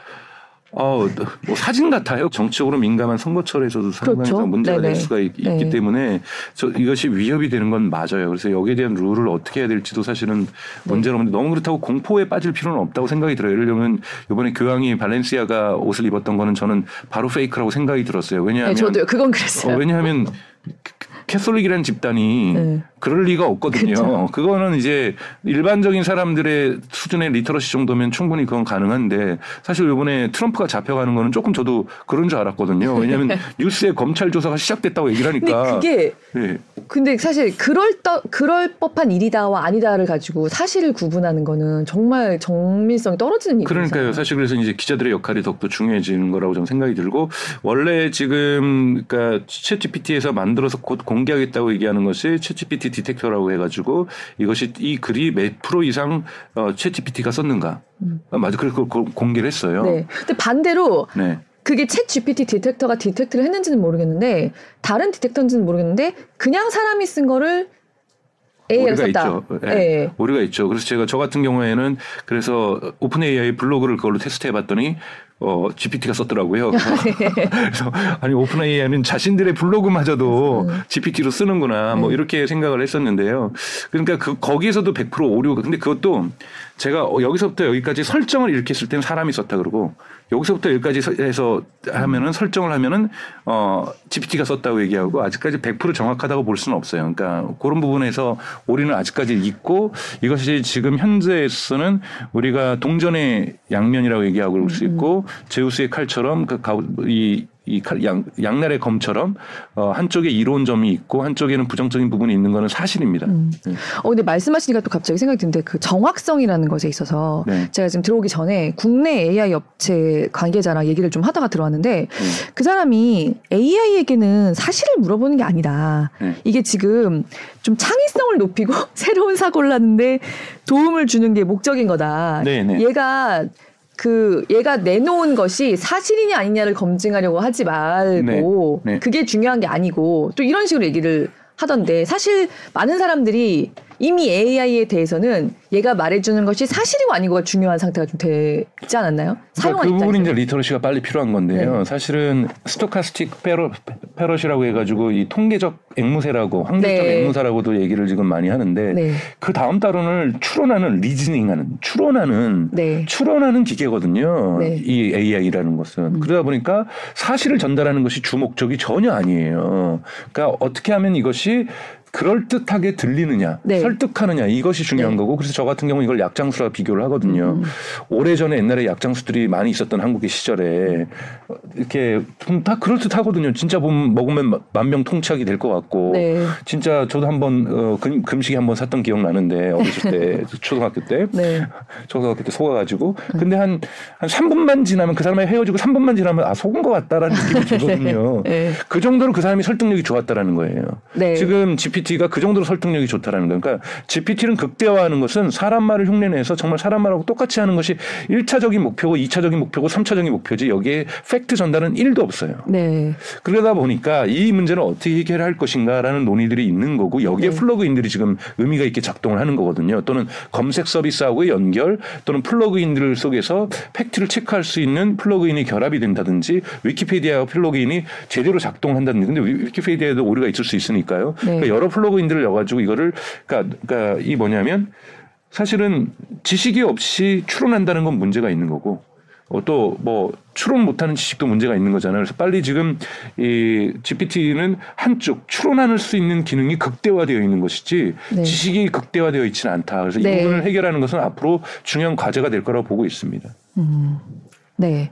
어, 뭐 사진 같아요. 정치적으로 민감한 선거철에서도 상당히 그렇죠. 문제가 네네. 될 수가 있, 기 네. 때문에 저 이것이 위협이 되는 건 맞아요. 그래서 여기에 대한 룰을 어떻게 해야 될지도 사실은 문제로 있는데 너무 그렇다고 공포에 빠질 필요는 없다고 생각이 들어요. 예를 들면 이번에 교황이 발렌시아가 옷을 입었던 거는 저는 바로 fake라고 생각이 들었어요. 왜냐하면 네, 저도요. 그건 그랬어요. 어, 왜냐하면 Catholic이라는 집단이 네. 그럴 리가 없거든요. 그쵸. 그거는 이제 일반적인 사람들의 수준의 literacy 정도면 충분히 그건 가능한데 사실 이번에 트럼프가 잡혀가는 거는 조금 저도 그런 줄 알았거든요. 왜냐하면 *laughs* 뉴스에 검찰 조사가 시작됐다고 얘기를 근데 하니까. 그게 네. 근데 사실 그럴 떠, 그럴 법한 일이다와 아니다를 가지고 사실을 구분하는 거는 정말 정밀성이 떨어지는 일이잖아요. 그러니까요. 사실 그래서 이제 기자들의 역할이 더욱더 중요해지는 거라고 저는 생각이 들고 원래 지금 그러니까 챗GPT에서 만들어서 곧 공개하겠다고 얘기하는 것이 챗GPT 디텍터라고 해가지고 이것이 이 글이 몇 프로 이상 어, 챗GPT가 썼는가. 아, 맞아. 그걸 고- 공개를 했어요. 음. 네. 근데 반대로 네. 그게 챗 GPT 디텍터가 디텍트를 했는지는 모르겠는데 다른 detector인지는 모르겠는데 그냥 사람이 쓴 거를 AI가 썼다. 있죠. 예. 예. 오류가 있죠. 그래서 제가 저 같은 경우에는 그래서 OpenAI 블로그를 그걸로 테스트해봤더니 어, GPT가 썼더라고요. *laughs* 그래서 아니 OpenAI는 자신들의 블로그마저도 GPT로 쓰는구나 뭐 이렇게 생각을 했었는데요. 그러니까 그 거기에서도 100% 오류가 근데 그것도 제가 어, 여기서부터 여기까지 설정을 이렇게 했을 때는 사람이 썼다 그러고 여기서부터 여기까지 서- 해서 하면은 설정을 하면은 어 GPT가 썼다고 얘기하고 아직까지 100% 정확하다고 볼 수는 없어요. 그러니까 그런 부분에서 우리는 아직까지 있고 이것이 지금 현재에서는 우리가 동전의 양면이라고 얘기하고 그럴 수 있고 제우스의 칼처럼 그 가, 이 이 칼, 양, 양날의 검처럼 어, 한쪽에 이론점이 있고 한쪽에는 부정적인 부분이 있는 거는 사실입니다. 네. 어 근데 말씀하시니까 또 갑자기 생각이 드는데 그 정확성이라는 것에 있어서 네. 제가 지금 들어오기 전에 국내 AI 업체 관계자랑 얘기를 좀 하다가 들어왔는데 네. 그 사람이 AI에게는 사실을 물어보는 게 아니다. 네. 이게 지금 좀 창의성을 높이고 *laughs* 새로운 사고를 하는데 도움을 주는 게 목적인 거다. 네, 네. 얘가 그 얘가 내놓은 것이 사실이냐 아니냐를 검증하려고 하지 말고 네, 네. 그게 중요한 게 아니고 또 이런 식으로 얘기를 하던데 사실 많은 사람들이 이미 AI에 대해서는 얘가 말해주는 것이 사실이고 아니고가 중요한 상태가 좀 되지 않았나요? 그러니까 그 부분이. 이제 literacy가 빨리 필요한 건데요. 네. 사실은 stochastic parr-, parrot이라고 해가지고 이 통계적 앵무새라고 확률적 네. 앵무새라고도 얘기를 지금 많이 하는데 네. 그 다음 따로는 추론하는 reasoning하는 추론하는 네. 추론하는 기계거든요. 네. 이 AI라는 것은 음. 그러다 보니까 사실을 전달하는 것이 주 목적이 전혀 아니에요. 그러니까 어떻게 하면 이것이 그럴 듯하게 들리느냐, 네. 설득하느냐 이것이 중요한 네. 거고 그래서 저 같은 경우는 이걸 약장수라 비교를 하거든요. 음. 오래 전에 옛날에 약장수들이 많이 있었던 한국의 시절에 이렇게 좀다 그럴 듯 하거든요. 진짜 보면 먹으면 만병 통치약이 될 것 같고 네. 진짜 저도 한번 어, 금, 금식에 한번 샀던 기억 나는데 어렸을 *laughs* 때 초등학교 때 네. 초등학교 때 속아가지고 근데 한한 3분만 지나면 그 사람이 헤어지고 3분만 지나면 아 속은 것 같다라는 느낌이 *laughs* 들거든요. 네. 그 정도로 그 사람이 설득력이 좋았다라는 거예요. 네. 지금 GPT 가 그 정도로 설득력이 좋다라는 거예요. 그러니까 GPT는 극대화하는 것은 사람 말을 흉내내서 정말 사람 말하고 똑같이 하는 것이 1차적인 목표고 2차적인 목표고 3차적인 목표지 여기에 팩트 전달은 1도 없어요. 네. 그러다 보니까 이 문제는 어떻게 해결할 것인가라는 논의들이 있는 거고 여기에 네. plug-in들이 지금 의미가 있게 작동을 하는 거거든요. 또는 검색 서비스하고의 연결 또는 plug-in들 속에서 fact를 체크할 수 있는 plug-in이 결합이 된다든지 위키피디아와 plug-in이 제대로 작동한다든지 근데 위- 위키피디아에도 오류가 있을 수 있으니까요. 네. 그러니까 여러 plug-in들을 넣어가지고 이거를 그러니까, 그러니까 이 뭐냐면 사실은 지식이 없이 추론한다는 건 문제가 있는 거고 어, 또뭐 추론 못하는 지식도 문제가 있는 거잖아요. 그래서 빨리 지금 이 GPT는 한쪽 추론할 수 있는 기능이 극대화되어 있는 것이지 네. 지식이 극대화되어 있지는 않다. 그래서 네. 이 부분을 해결하는 것은 앞으로 중요한 과제가 될 거라고 보고 있습니다. 음. 네.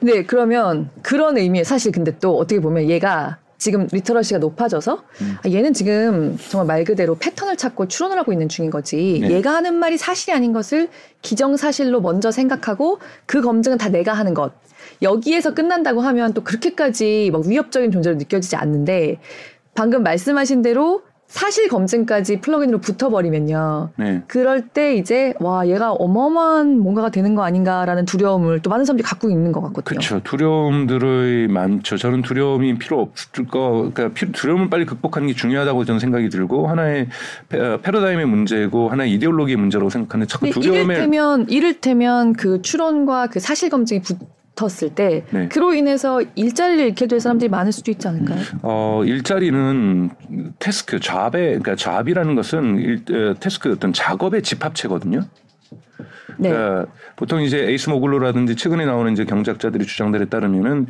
근데 그러면 그런 의미에 사실 근데 또 어떻게 보면 얘가 지금 리터러시가 높아져서 음. 아, 얘는 지금 정말 말 그대로 패턴을 찾고 추론을 하고 있는 중인 거지. 네. 얘가 하는 말이 사실이 아닌 것을 기정사실로 먼저 생각하고 그 검증은 다 내가 하는 것. 여기에서 끝난다고 하면 또 그렇게까지 막 위협적인 존재로 느껴지지 않는데 방금 말씀하신 대로 사실 검증까지 플러그인으로 붙어버리면요. 네. 그럴 때 이제 와 얘가 어마어마한 뭔가가 되는 거 아닌가라는 두려움을 또 많은 사람들이 갖고 있는 것 같거든요. 그렇죠. 두려움들이 많죠. 저는 두려움이 필요 없을 거, 그러니까 피- 두려움을 빨리 극복하는 게 중요하다고 저는 생각이 들고 하나의 패- 어, 패러다임의 문제고 하나의 이데올로기의 문제라고 생각하는데 자꾸 두려움에 이를테면 이를테면 그 추론과 그 사실 검증이 붙 었을 때 네. 그로 인해서 일자리를 잃게 될 사람들이 많을 수도 있지 않을까요? 어, 일자리는 태스크, 잡의, 그러니까 잡이라는 것은 일, 어, 태스크 어떤 작업의 집합체거든요. 네. 그러니까 보통 이제 에이스 모글로라든지 최근에 나오는 이제 경제학자들이 주장들에 따르면은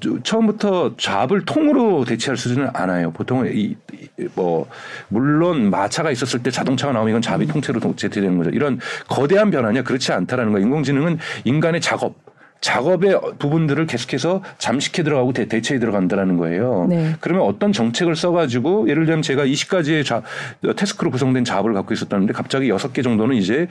저- 처음부터 잡을 통으로 대체할 수는 않아요. 보통은 이, 이- 뭐 물론 마차가 있었을 때 자동차가 나오면 이건 잡이 통째로 대체되는 거죠. 이런 거대한 변화냐 그렇지 않다라는 거예요. 인공지능은 인간의 작업 작업의 부분들을 계속해서 잠식해 들어가고 대, 대체해 들어간다라는 거예요. 네. 그러면 어떤 정책을 써가지고 예를 들면 제가 20가지의 자, 어, 태스크로 구성된 잡을 갖고 있었다는데 갑자기 6개 정도는 이제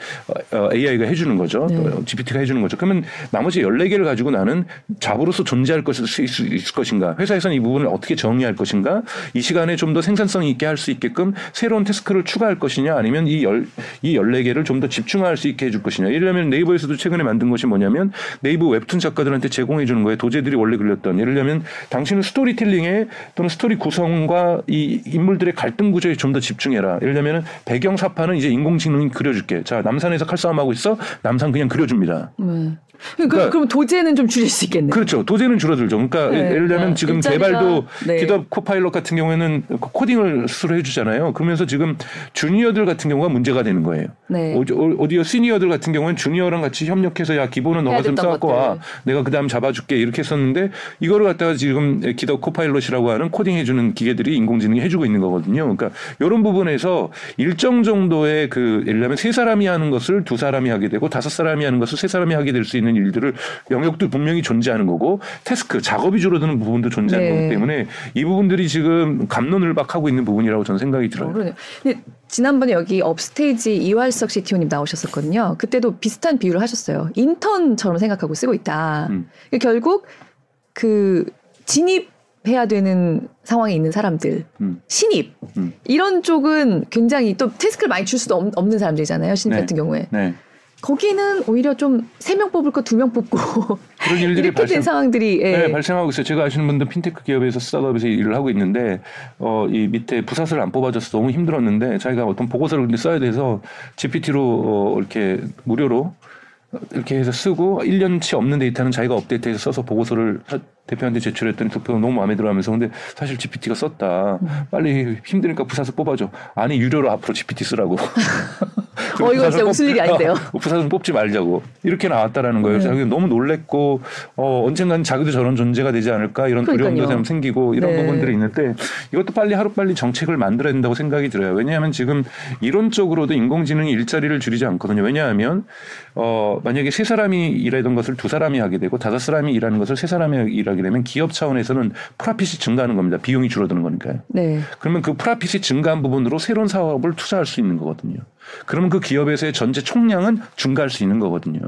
어, AI가 해주는 거죠. 네. 어, GPT가 해주는 거죠. 그러면 나머지 14개를 가지고 나는 잡으로서 존재할 것일 수 있- 있을 것인가. 회사에서는 이 부분을 어떻게 정의할 것인가. 이 시간에 좀 더 생산성 있게 할 수 있게끔 새로운 task를 추가할 것이냐 아니면 이, 열, 이 14개를 좀 더 집중할 수 있게 해줄 것이냐. 예를 들면 네이버에서도 최근에 만든 것이 뭐냐면 네이버 웹툰 작가들한테 제공해 주는 거예요. 도제들이 원래 그렸던 예를 들면 당신은 스토리텔링에 또는 스토리 구성과 이 인물들의 갈등 구조에 좀 더 집중해라. 예를 들면 배경 삽화는 이제 인공지능이 그려줄게. 자 남산에서 칼싸움하고 있어. 남산 그냥 그려줍니다. 네. 그러니까, 그럼 도제는 좀 줄일 수 있겠네요. 그렇죠. 도제는 줄어들죠. 그러니까 네. 예를 들면 네. 지금 일자리가- 개발도 네. GitHub Copilot 같은 경우에는 코딩을 스스로 해주잖아요. 그러면서 지금 junior들 같은 경우가 문제가 되는 거예요. 네. 오디- 오디오 senior들 같은 경우는 junior랑 같이 협력해서 야 기본은 너가 좀 쌓고 와. 내가 그다음 잡아줄게 이렇게 했었는데 이거를 갖다가 지금 GitHub Copilot이라고 하는 코딩 해주는 기계들이 인공지능이 해주고 있는 거거든요. 그러니까 이런 부분에서 일정 정도의 그 예를 들면 세 사람이 하는 것을 두 사람이 하게 되고 다섯 사람이 하는 것을 세 사람이 하게 될 수 있는 일들을 영역도 분명히 존재하는 거고 태스크 작업이 줄어드는 부분도 존재하는 네. 거기 때문에 이 부분들이 지금 감론을박하고 있는 부분이라고 저는 생각이 어, 들어요. 그러네요. 근데 지난번에 여기 업스테이지 이활석 CTO님 나오셨었거든요. 그때도 비슷한 비유를 하셨어요. 인턴처럼 생각하고 쓰고 있다. 음. 그러니까 결국 그 진입 해야 되는 상황에 있는 사람들, 음. 신입 음. 이런 쪽은 굉장히 또 태스크를 많이 줄 수도 없, 는 사람들이잖아요. 신입 네. 같은 경우에 네. 거기는 오히려 좀 세 명 뽑을 거 두 명 뽑고 그런 일들이 *laughs* 이렇게 된 발생. 상황들이 예. 네, 발생하고 있어요. 제가 아시는 분들 핀테크 기업에서 스타트업에서 일을 하고 있는데 어, 이 밑에 부사수를 안 뽑아줘서 너무 힘들었는데 자기가 어떤 보고서를 근데 써야 돼서 GPT로 어, 이렇게 무료로 이렇게 해서 쓰고 1년치 없는 데이터는 자기가 업데이트해서 써서 보고서를 하- 대표한테 제출했더니 대표가 너무 마음에 들어하면서 근데 사실 GPT가 썼다. 빨리 힘드니까 부사수 뽑아줘. 아니 유료로 앞으로 GPT 쓰라고. *laughs* 어, 이거 진짜 웃을 일이 아닌데요. 어, 부사수 뽑지 말자고 이렇게 나왔다라는 거예요. 네. 자기가 너무 놀랬고 어, 언젠간 자기도 저런 존재가 되지 않을까 이런 두려움도 그러니까요. 좀 생기고 이런 네. 부분들이 있는데 이것도 빨리 하루 빨리 정책을 만들어야 된다고 생각이 들어요. 왜냐하면 지금 이론적으로도 인공지능이 일자리를 줄이지 않거든요. 왜냐하면 어, 만약에 세 사람이 일하던 것을 두 사람이 하게 되고 다섯 사람이 일하는 것을 세 사람이 일하 게 되면 기업 차원에서는 프라핏이 증가하는 겁니다. 비용이 줄어드는 거니까요. 네. 그러면 그 프라핏이 증가한 부분으로 새로운 사업을 투자할 수 있는 거거든요. 그러면 그 기업에서의 전체 총량은 증가할 수 있는 거거든요.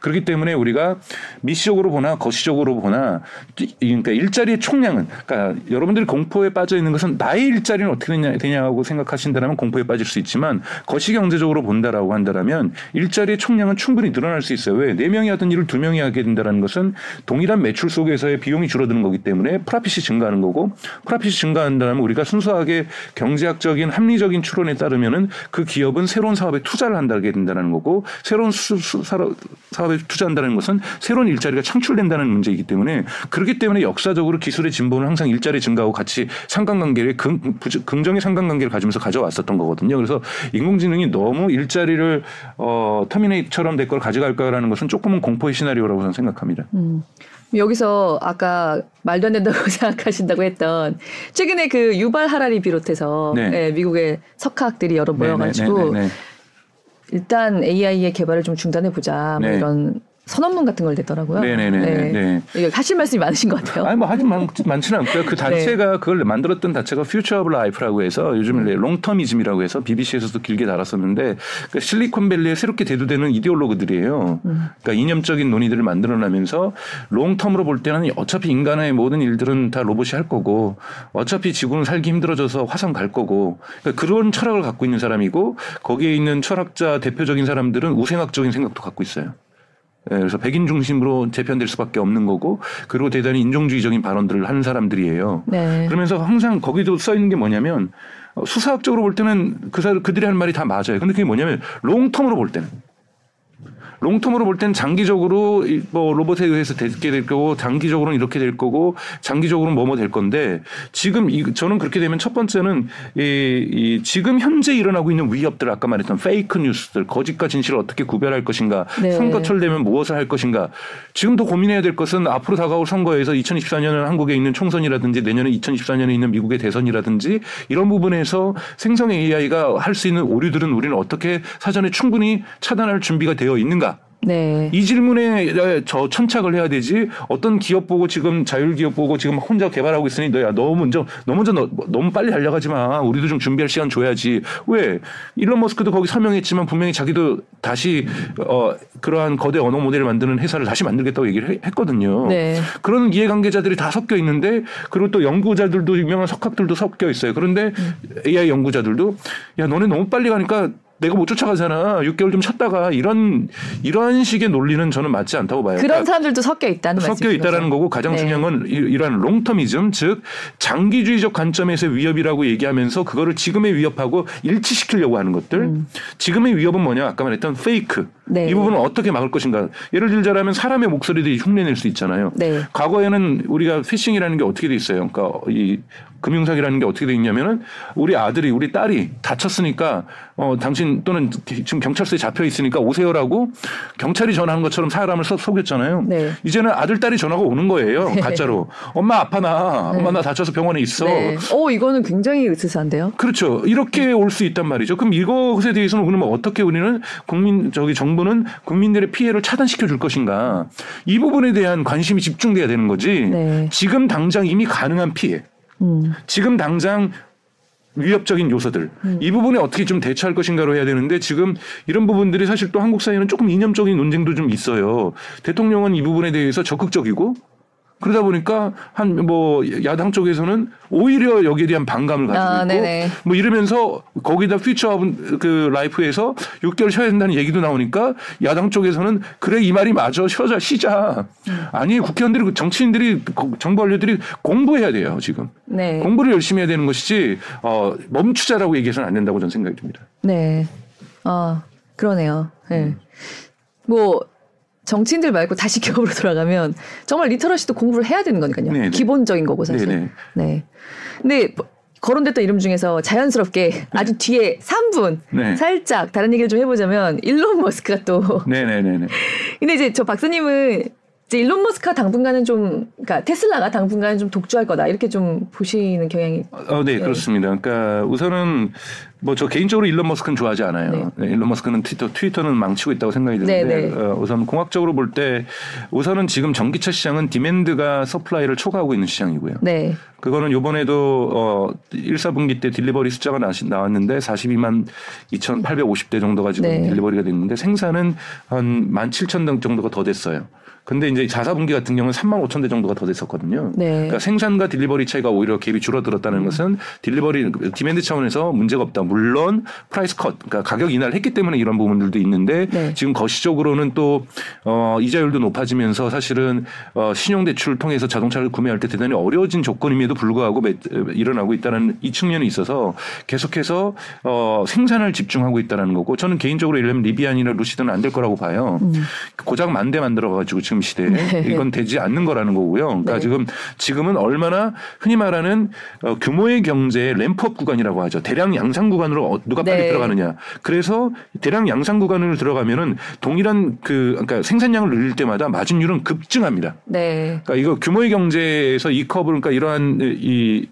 그렇기 때문에 우리가 미시적으로 보나 거시적으로 보나 이- 그러니까 일자리의 총량은 그러니까 여러분들이 공포에 빠져 있는 것은 나의 일자리는 어떻게 되냐, 되냐고 생각하신다면 공포에 빠질 수 있지만 거시 경제적으로 본다라고 한다면 일자리의 총량은 충분히 늘어날 수 있어요. 왜? 네 명이 하던 일을 두 명이 하게 된다는 것은 동일한 매출 속에서의 비용이 줄어드는 거기 때문에 프라핏이 증가하는 거고 프라핏이 증가한다면 우리가 순수하게 경제학적인 합리적인 추론에 따르면은 그 기업은 새로운 사업에 투자를 한다게 된다는 거고 새로운 수, 수, 사업, 사업에 투자한다는 것은 새로운 일자리가 창출된다는 문제이기 때문에 그렇기 때문에 역사적으로 기술의 진보는 항상 일자리 증가하고 같이 상관관계를 긍, 긍정의 상관관계를 가지면서 가져왔었던 거거든요. 그래서 인공지능이 너무 일자리를 어, 터미네이처럼 될 걸 가져갈 거라는 것은 조금은 공포의 시나리오라고 저는 생각합니다. 음. 여기서 아까 말도 안 된다고 *laughs* 생각하신다고 했던 최근에 그 유발 하라리 비롯해서 네. 예, 미국의 석학들이 여러 모여가지고 네, 네, 네, 네. 일단 AI의 개발을 좀 중단해 보자 뭐 네. 이런 선언문 같은 걸 냈더라고요. 네네네. 네. 네. 하실 말씀이 많으신 것 같아요. 아니 뭐 하지 많, 많지는 않고요. 네. 그 단체가 그걸 만들었던 단체가 Future of Life라고 해서 요즘 에 롱터미즘이라고 해서 BBC에서도 길게 다뤘었는데 그 실리콘밸리에 새롭게 대두되는 이데올로그들이에요. 음. 그러니까 이념적인 논의들을 만들어내면서 롱텀으로 볼 때는 어차피 인간의 모든 일들은 다 로봇이 할 거고 어차피 지구는 살기 힘들어져서 화성 갈 거고 그러니까 그런 철학을 갖고 있는 사람이고 거기에 있는 철학자 대표적인 사람들은 우생학적인 생각도 갖고 있어요. 예, 그래서 백인 중심으로 재편될 수밖에 없는 거고 그리고 대단히 인종주의적인 발언들을 하는 사람들이에요. 네. 그러면서 항상 거기도 써 있는 게 뭐냐면 어, 수사학적으로 볼 때는 그 사람 그들이 할 말이 다 맞아요. 근데 그게 뭐냐면 롱텀으로 볼 때는 롱텀으로 볼 때는 장기적으로 이- 뭐 로봇에 의해서 되게 될 거고 장기적으로는 이렇게 될 거고 장기적으로는 뭐뭐 될 건데 지금 이 저는 그렇게 되면 첫 번째는 이, 이 지금 현재 일어나고 있는 위협들 아까 말했던 페이크 뉴스들 거짓과 진실을 어떻게 구별할 것인가 네. 선거철 되면 무엇을 할 것인가 지금 더 고민해야 될 것은 앞으로 다가올 선거에서 2024년은 한국에 있는 총선이라든지 내년에 2024년에 있는 미국의 대선이라든지 이런 부분에서 생성 AI가 할 수 있는 오류들은 우리는 어떻게 사전에 충분히 차단할 준비가 되어 있는가 네. 이 질문에 저 천착을 해야 되지 어떤 기업 보고 지금 자율 기업 보고 지금 혼자 개발하고 있으니 너야 너 먼저 너 먼저 너, 너무 빨리 달려가지 마 우리도 좀 준비할 시간 줘야지 왜 일론 머스크도 거기 설명했지만 분명히 자기도 다시 어 그러한 거대 언어 모델을 만드는 회사를 다시 만들겠다고 얘기를 해- 했거든요. 네. 그런 이해관계자들이 다 섞여 있는데 그리고 또 연구자들도 유명한 석학들도 섞여 있어요. 그런데 AI 연구자들도 야 너네 너무 빨리 가니까 내가 못 쫓아가잖아. 6개월 좀 쉬었다가 이런 이런 식의 논리는 저는 맞지 않다고 봐요. 그런 그러니까 사람들도 섞여 있다는. 섞여 있다라는 거고 가장 네. 중요한 건 이- 이러한 longtermism 즉 장기주의적 관점에서의 위협이라고 얘기하면서 그거를 지금의 위협하고 일치시키려고 하는 것들. 지금의 위협은 뭐냐? 아까 말했던 fake. 음. 네. 이 부분을 어떻게 막을 것인가? 예를 들자면 사람의 목소리들이 흉내낼 수 있잖아요. 네. 과거에는 우리가 피싱이라는 게 어떻게 돼 있어요? 그러니까 이 금융사기라는 게 어떻게 돼 있냐면은 우리 아들이 우리 딸이 다쳤으니까 어 당신 또는 지금 경찰서에 잡혀 있으니까 오세요라고 경찰이 전화하는 것처럼 사람을 속- 속였잖아요. 네. 이제는 아들 딸이 전화가 오는 거예요. 가짜로. 엄마 아파 나. 엄마 나 다쳐서 병원에 있어. 네. 오 이거는 굉장히 으스스한데요. 그렇죠. 이렇게 올 수 있단 말이죠. 그럼 이것에 대해서는 그러면 어떻게 우리는 국민 저기 정부 는 국민들의 피해를 차단시켜 줄 것인가? 이 부분에 대한 관심이 집중돼야 되는 거지. 네. 지금 당장 이미 가능한 피해. 음. 지금 당장 위협적인 요소들 이 부분에 어떻게 좀 대처할 것인가로 해야 되는데 지금 이런 부분들이 사실 또 한국 사회는 조금 이념적인 논쟁도 좀 있어요. 대통령은 이 부분에 대해서 적극적이고 그러다 보니까 한 뭐 야당 쪽에서는 오히려 여기에 대한 반감을 가지고 아, 있고 네네. 뭐 이러면서 거기다 퓨처 그 라이프에서 6개월 쉬어야 된다는 얘기도 나오니까 야당 쪽에서는 그래 이 말이 맞아 쉬자 쉬자 아니 국회의원들이 그 정치인들이 거- 정부 관료들이 공부해야 돼요 지금 네. 공부를 열심히 해야 되는 것이지 어, 멈추자라고 얘기해서는 안 된다고 저는 생각이 듭니다. 네. 아, 그러네요. 네. 음. 뭐, 정치인들 말고 다시 *laughs* 기업으로 돌아가면 정말 리터러시도 공부를 해야 되는 거니까요. 네네. 기본적인 거고, 사실. 네네. 네. 근데 뭐 거론됐던 이름 중에서 자연스럽게 아주 뒤에 3분 네. 살짝 다른 얘기를 좀 해보자면 일론 머스크가 또. 네네네네. *laughs* 근데 이제 저 박사님은 이제 일론 머스크가 당분간은 좀, 그러니까 테슬라가 당분간은 좀 독주할 거다 이렇게 좀 보시는 경향이. 어, 네, 그렇습니다. 그러니까 우선은 뭐 저 개인적으로 일론 머스크는 좋아하지 않아요. 네, 일론 머스크는 트위터, 트위터는 망치고 있다고 생각이 드는데 네, 네. 어, 우선 공학적으로 볼 때 우선은 지금 전기차 시장은 demand가 supply를 초과하고 있는 시장이고요. 네. 그거는 요번에도 어 1, 4분기 때 delivery 숫자가 나, 나왔는데 42만 2,850대 정도가 지금 네. delivery가 됐는데 생산은 한 17,000대 정도가 더 됐어요. 근데 이제 4, 4분기 같은 경우는 3만 5천 대 정도가 더 됐었거든요. 네. 그러니까 생산과 delivery 차이가 오히려 갭이 줄어들었다는 것은 delivery demand 차원에서 문제가 없다. 물론 price cut, 그러니까 가격 인하를 했기 때문에 이런 부분들도 있는데 네. 지금 거시적으로는 또 어, 이자율도 높아지면서 사실은 어, 신용대출을 통해서 자동차를 구매할 때 대단히 어려워진 조건임에도 불구하고 매, 일어나고 있다는 이 측면이 있어서 계속해서 어, 생산을 집중하고 있다는 거고 저는 개인적으로 예를 들면 리비안이나 루시드는 안 될 거라고 봐요. 고작 만대 만들어가지고 지금 시대에 네. 이건 되지 않는 거라는 거고요. 그러니까 네. 지금 지금은 얼마나 흔히 말하는 어, 규모의 경제의 램프업 구간이라고 하죠. 대량 양산 구간으로 어, 누가 빨리 네. 들어가느냐. 그래서 대량 양산 구간을 들어가면은 동일한 그 그러니까 생산량을 늘릴 때마다 마진율은 급증합니다. 네. 그러니까 이거 규모의 경제에서 이 컵을 그러니까 이러한 이이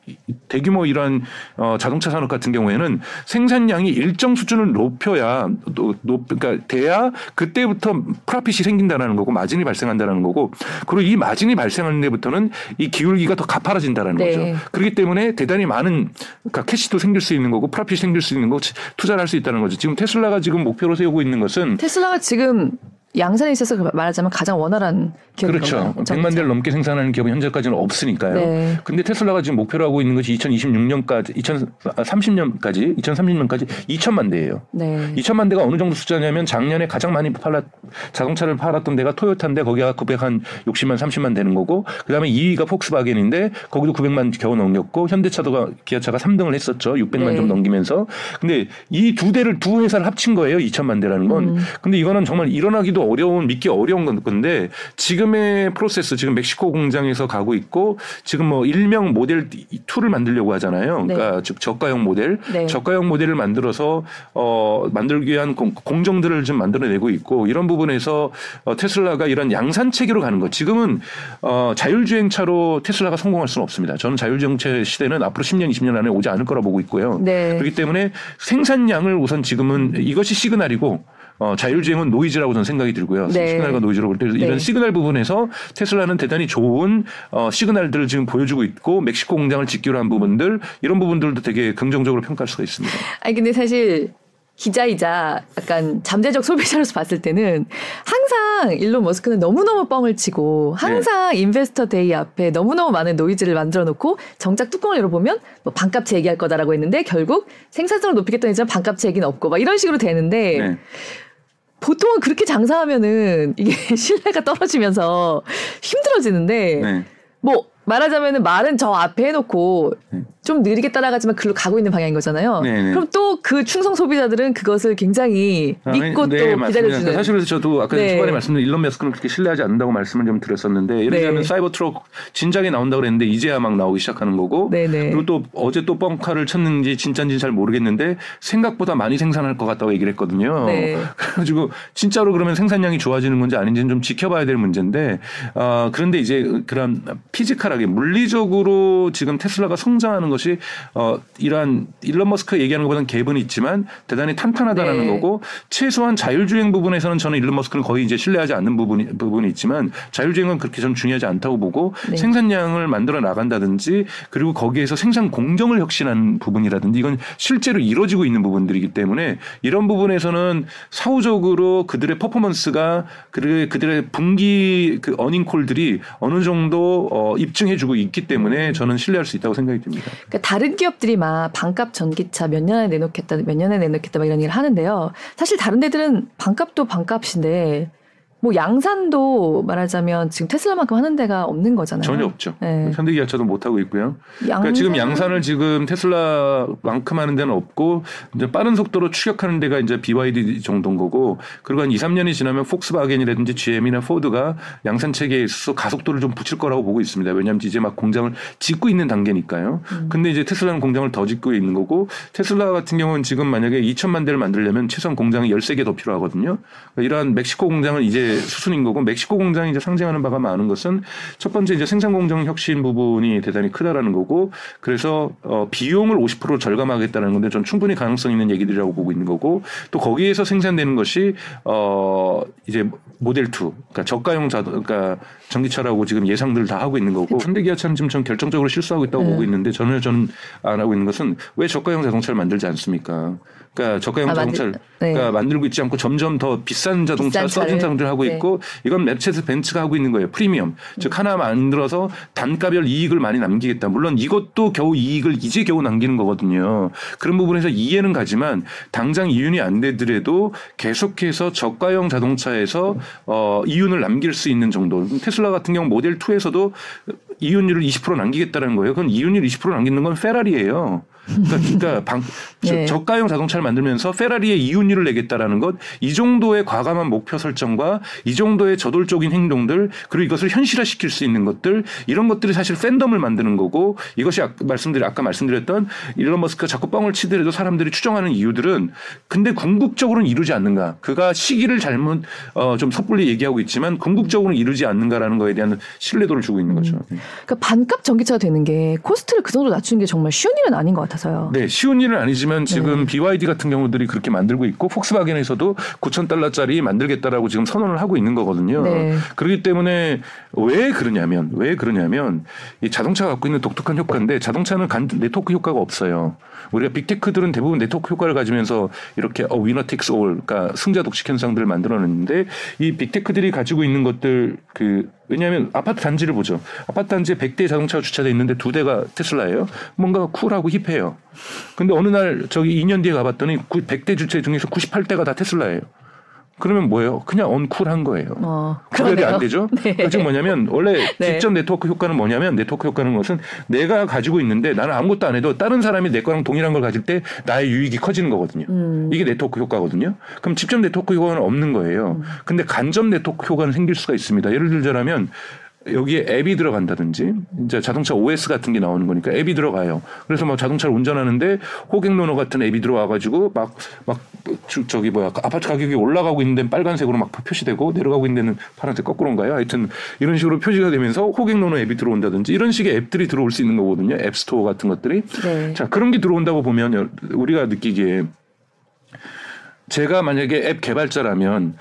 대규모 이러한 어 자동차 산업 같은 경우에는 생산량이 일정 수준을 높여야 또높 그러니까 돼야 그때부터 프라핏이 생긴다라는 거고 마진이 발생한 다라는 거고 그리고 이 마진이 발생하는 데부터는 이 기울기가 더 가파라진다라는 네. 거죠. 그렇기 때문에 대단히 많은 그러니까 캐시도 생길 수 있는 거고 프라핏이 생길 수 있는 거고 투자를 할 수 있다는 거죠. 지금 테슬라가 지금 목표로 세우고 있는 것은 테슬라가 지금 양산에 있어서 그 말하자면 가장 원활한 기업인 그렇죠. 건가요? 100만 대를 넘게 생산하는 기업은 현재까지는 없으니까요. 네. 근데 테슬라가 지금 목표로 하고 있는 것이 2026년까지, 2030년까지, 2030년까지 2천만 대예요. 네. 2천만 대가 어느 정도 숫자냐면 작년에 가장 많이 팔았 자동차를 팔았던 데가 토요타인데 거기가 900한 60만 30만 되는 거고 그다음에 2위가 폭스바겐인데 거기도 900만 겨우 넘겼고 현대차도가 기아차가 3등을 했었죠. 600만 네. 좀 넘기면서 근데 이 두 대를 두 회사를 합친 거예요. 2천만 대라는 건. 음. 근데 이거는 정말 일어나기도 어려운 믿기 어려운 건- 건데 지금의 프로세스 지금 멕시코 공장에서 가고 있고 지금 뭐 일명 모델 2를 만들려고 하잖아요. 네. 그러니까 즉 저가형 모델, 네. 저가형 모델을 만들어서 어 만들기 위한 공, 공정들을 좀 만들어내고 있고 이런 부분에서 어, 테슬라가 이런 양산 체계로 가는 것. 지금은 어 자율주행차로 테슬라가 성공할 수는 없습니다. 저는 자율주행차 시대는 앞으로 10년, 20년 안에 오지 않을 거라 보고 있고요. 네. 그렇기 때문에 생산량을 우선 지금은 이것이 시그널이고 어, 자율주행은 노이즈라고 저는 생각이 들고요. 네. 시그널과 노이즈로 볼때 네. 이런 시그널 부분에서 테슬라는 대단히 좋은 어, 시그널들을 지금 보여주고 있고 멕시코 공장을 짓기로 한 부분들 이런 부분들도 되게 긍정적으로 평가할 수가 있습니다. 아니 근데 사실 기자이자 약간 잠재적 소비자로서 봤을 때는 항상 일론 머스크는 너무너무 뻥을 치고 항상 네. Investor Day 앞에 너무너무 많은 노이즈를 만들어 놓고 정작 뚜껑을 열어보면 뭐 반값차 얘기할 거다라고 했는데 결국 생산성을 높이겠다는 얘기지만 반값차 얘기는 없고 막 이런 식으로 되는데 네. 보통은 그렇게 장사하면은 이게 *laughs* 신뢰가 떨어지면서 힘들어지는데 네. 뭐 말하자면은 말은 저 앞에 해놓고 네. 좀 느리게 따라가지만 글로 가고 있는 방향인 거잖아요. 네, 네. 그럼 또 그 충성 소비자들은 그것을 굉장히 아, 믿고 네, 또 맞습니다. 기다려주는. 사실 그래서 저도 아까 네. 초반에 말씀드린 일론 머스크는 그렇게 신뢰하지 않는다고 말씀을 좀 드렸었는데 예를 네. 들면 사이버 트럭 진작에 나온다고 그랬는데 이제야 막 나오기 시작하는 거고 네네. 그리고 또 어제 또 뻥카를 쳤는지 진짜인지 잘 모르겠는데 생각보다 많이 생산할 것 같다고 얘기를 했거든요. 네. *laughs* 그래가지고 진짜로 그러면 생산량이 좋아지는 건지 아닌지는 좀 지켜봐야 될 문제인데 어, 그런데 이제 그런 피지컬하게 물리적으로 지금 테슬라가 성장하는 것이 어, 이러한 일론 머스크 얘기하는 것보다는 갭은 있지만 대단히 탄탄하다라는 네. 거고 최소한 자율주행 부분에서는 저는 일론 머스크는 거의 이제 신뢰하지 않는 부분이 부분이 있지만 자율주행은 그렇게 저는 중요하지 않다고 보고 네. 생산량을 만들어 나간다든지 그리고 거기에서 생산 공정을 혁신하는 부분이라든지 이건 실제로 이루어지고 있는 부분들이기 때문에 이런 부분에서는 사후적으로 그들의 퍼포먼스가 그들의 그들의 분기 그 어닝 콜들이 어느 정도 어, 입증해주고 있기 때문에 저는 신뢰할 수 있다고 생각이 듭니다. 그러니까 다른 기업들이 막 반값 전기차 몇 년에 내놓겠다, 몇 년에 내놓겠다 막 이런 얘기를 하는데요. 사실 다른 데들은 반값도 반값인데 뭐 양산도 말하자면 지금 테슬라만큼 하는 데가 없는 거잖아요. 전혀 없죠. 네. 현대기아차도 못 하고 있고요. 그러니까 양산- 지금 양산을 지금 테슬라만큼 하는 데는 없고 이제 빠른 속도로 추격하는 데가 이제 BYD 정도인 거고 그리고 한 2, 3년이 지나면 폭스바겐이라든지 GM이나 포드가 양산 체계에 있어서 가속도를 좀 붙일 거라고 보고 있습니다. 왜냐하면 이제 막 공장을 짓고 있는 단계니까요. 음. 근데 이제 테슬라는 공장을 더 짓고 있는 거고 테슬라 같은 경우는 지금 만약에 2천만 대를 만들려면 최소한 공장이 13개 더 필요하거든요. 그러니까 이러한 멕시코 공장은 이제 수순인 거고 멕시코 공장이 이제 상징하는 바가 많은 것은 첫 번째 이제 생산 공정 혁신 부분이 대단히 크다라는 거고 그래서 어 비용을 50% 절감하겠다는 건데 전 충분히 가능성 있는 얘기들이라고 보고 있는 거고 또 거기에서 생산되는 것이 어 이제 모델 2 그러니까 저가형 자 그러니까 전기차라고 지금 예상들을 다 하고 있는 거고 현대 기아차는 지금 전 결정적으로 실수하고 있다고 네. 보고 있는데 저는 저는 안 하고 있는 것은 왜 저가형 자동차를 만들지 않습니까? 그러니까 저가형 아, 만들- 자동차를 네. 그러니까 만들고 있지 않고 점점 더 비싼 자동차 비싼 차를. 써진 상들 하고 네. 있고 이건 맵체스 벤츠가 하고 있는 거예요. 프리미엄. 즉 하나 만들어서 단가별 이익을 많이 남기겠다. 물론 이것도 겨우 이익을 이제 겨우 남기는 거거든요. 그런 부분에서 이해는 가지만 당장 이윤이 안 되더라도 계속해서 저가형 자동차에서 어 이윤을 남길 수 있는 정도. 테슬라 같은 경우 모델 2에서도 이윤율을 20% 남기겠다는 거예요. 그건 이윤율 20% 남기는 건 페라리예요. 그러니까, 그러니까 방, *laughs* 저- 네. 저가형 자동차를 만들면서 페라리의 이윤율을 내겠다라는 것, 이 정도의 과감한 목표 설정과 이 정도의 저돌적인 행동들, 그리고 이것을 현실화시킬 수 있는 것들, 이런 것들이 사실 팬덤을 만드는 거고, 이것이 아까 말씀드린 아까 말씀드렸던 일론 머스크가 자꾸 뻥을 치더라도 사람들이 추정하는 이유들은 근데 궁극적으로는 이루지 않는가? 그가 시기를 잘못 어, 좀 섣불리 얘기하고 있지만 궁극적으로는 이루지 않는가라는 거에 대한 신뢰도를 주고 있는 거죠. 그러니까 반값 전기차가 되는 게 코스트를 그 정도 낮추는 게 정말 쉬운 일은 아닌 것 같아서요. 네, 쉬운 일은 아니지만 지금 네. BYD 같은 경우들이 그렇게 만들고 있고 폭스바겐에서도 9천 달러짜리 만들겠다라고 지금 선언을 하고 있는 거거든요. 네. 그렇기 때문에 왜 그러냐면 왜 그러냐면 이 자동차가 갖고 있는 독특한 효과인데 자동차는 간 네트워크 효과가 없어요. 우리가 빅테크들은 대부분 네트워크 효과를 가지면서 이렇게 어 winner takes all 그러니까 승자 독식 현상들을 만들어냈는데 이 빅테크들이 가지고 있는 것들 그 왜냐하면 아파트 단지를 보죠. 아파트 단지에 100대 자동차가 주차돼 있는데 두 대가 테슬라예요. 뭔가 쿨하고 힙해요. 근데 어느 날 저기 2년 뒤에 가봤더니 100대 주차 중에서 98대가 다 테슬라예요. 그러면 뭐예요? 그냥 uncool한 거예요. 어, 구별이. 안 되죠. 네. 그즉 뭐냐면 원래 네. 직접 네트워크 효과는 뭐냐면 네트워크 효과는 것은 내가 가지고 있는데 나는 아무것도 안 해도 다른 사람이 내 거랑 동일한 걸 가질 때 나의 유익이 커지는 거거든요. 음. 이게 네트워크 효과거든요. 그럼 직접 네트워크 효과는 없는 거예요. 근데 간접 네트워크 효과는 생길 수가 있습니다. 예를 들자면 여기에 앱이 들어간다든지 이제 자동차 OS 같은 게 나오는 거니까 앱이 들어가요. 그래서 막 자동차를 운전하는데 호갱노노 같은 앱이 들어와가지고 막 막 저기 뭐야 아파트 가격이 올라가고 있는 데는 빨간색으로 막 표시되고 내려가고 있는 데는 파란색 거꾸로인가요? 하여튼 이런 식으로 표시가 되면서 호객노노 앱이 들어온다든지 이런 식의 앱들이 들어올 수 있는 거거든요. 앱스토어 같은 것들이. 네. 자 그런 게 들어온다고 보면 우리가 느끼기에 제가 만약에 앱 개발자라면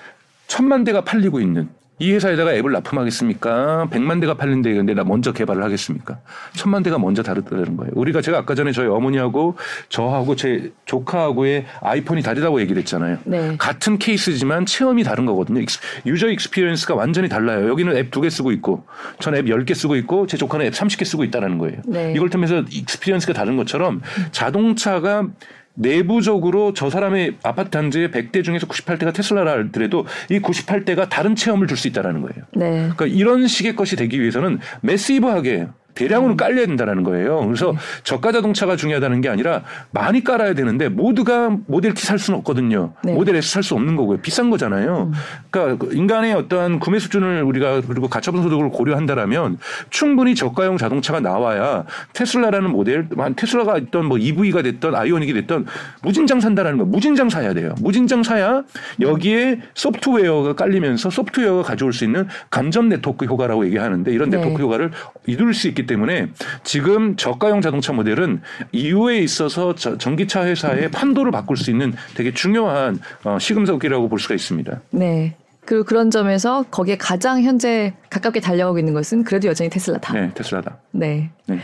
천만 대가 팔리고 있는 이 회사에다가 앱을 납품하겠습니까? 100만 대가 팔린대 근데 나 먼저 개발을 하겠습니까? 천만 대가 먼저 다르다는 거예요. 우리가 제가 아까 전에 저희 어머니하고 저하고 제 조카하고의 아이폰이 다르다고 얘기를 했잖아요. 네. 같은 케이스지만 체험이 다른 거거든요. user experience가 완전히 달라요. 여기는 앱 두 개 쓰고 있고 전 앱 10개 쓰고 있고 제 조카는 앱 30개 쓰고 있다라는 거예요. 네. 이걸 통해서 experience가 다른 것처럼 자동차가 내부적으로 저 사람의 아파트 단지의 100대 중에서 98대가 테슬라라 할더라도 이 98대가 다른 체험을 줄 수 있다라는 거예요. 네. 그러니까 이런 식의 것이 되기 위해서는 massive하게 대량으로 음. 깔려야 된다는 거예요. 그래서 네. 저가 자동차가 중요하다는 게 아니라 많이 깔아야 되는데 모두가 모델 T 살 수는 없거든요. 네. 음. 모델 S 살 수 없는 거고요. 비싼 거잖아요. 그러니까 그 인간의 어떠한 구매 수준을 우리가 그리고 가처분 소득을 고려한다라면 충분히 저가형 자동차가 나와야 테슬라라는 모델, 테슬라가 있던 뭐 EV가 됐던 아이오닉이 됐던 무진장 산다라는 거. 무진장 사야 돼요. 무진장 사야 여기에 소프트웨어가 깔리면서 소프트웨어가 가져올 수 있는 감점 네트워크 효과라고 얘기하는데 이런 네. 네트워크 효과를 이룰 수 있기 때문에 지금 저가형 자동차 모델은 이후에 있어서 저- 전기차 회사의 판도를 바꿀 수 있는 되게 중요한 어, 시금석이라고 볼 수가 있습니다. 네. 그리고 그런 점에서 거기에 가장 현재 가깝게 달려가고 있는 것은 그래도 여전히 테슬라다. 네, 테슬라다. 네. 네,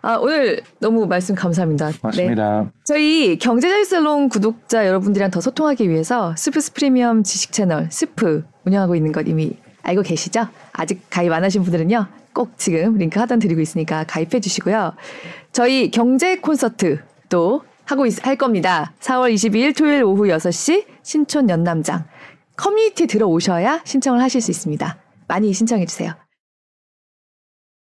아, 오늘 너무 말씀 감사합니다. 네. 맞습니다. 저희 경제자유살롱 구독자 여러분들이랑 더 소통하기 위해서 스프스 프리미엄 지식 채널 스프 운영하고 있는 것 이미 알고 계시죠? 아직 가입 안 하신 분들은요. 꼭 지금 링크 하단 드리고 있으니까 가입해 주시고요. 저희 경제 콘서트도 하고 있, 할 겁니다. 4월 22일 토요일 오후 6시 신촌 연남장. 커뮤니티 들어오셔야 신청을 하실 수 있습니다. 많이 신청해 주세요.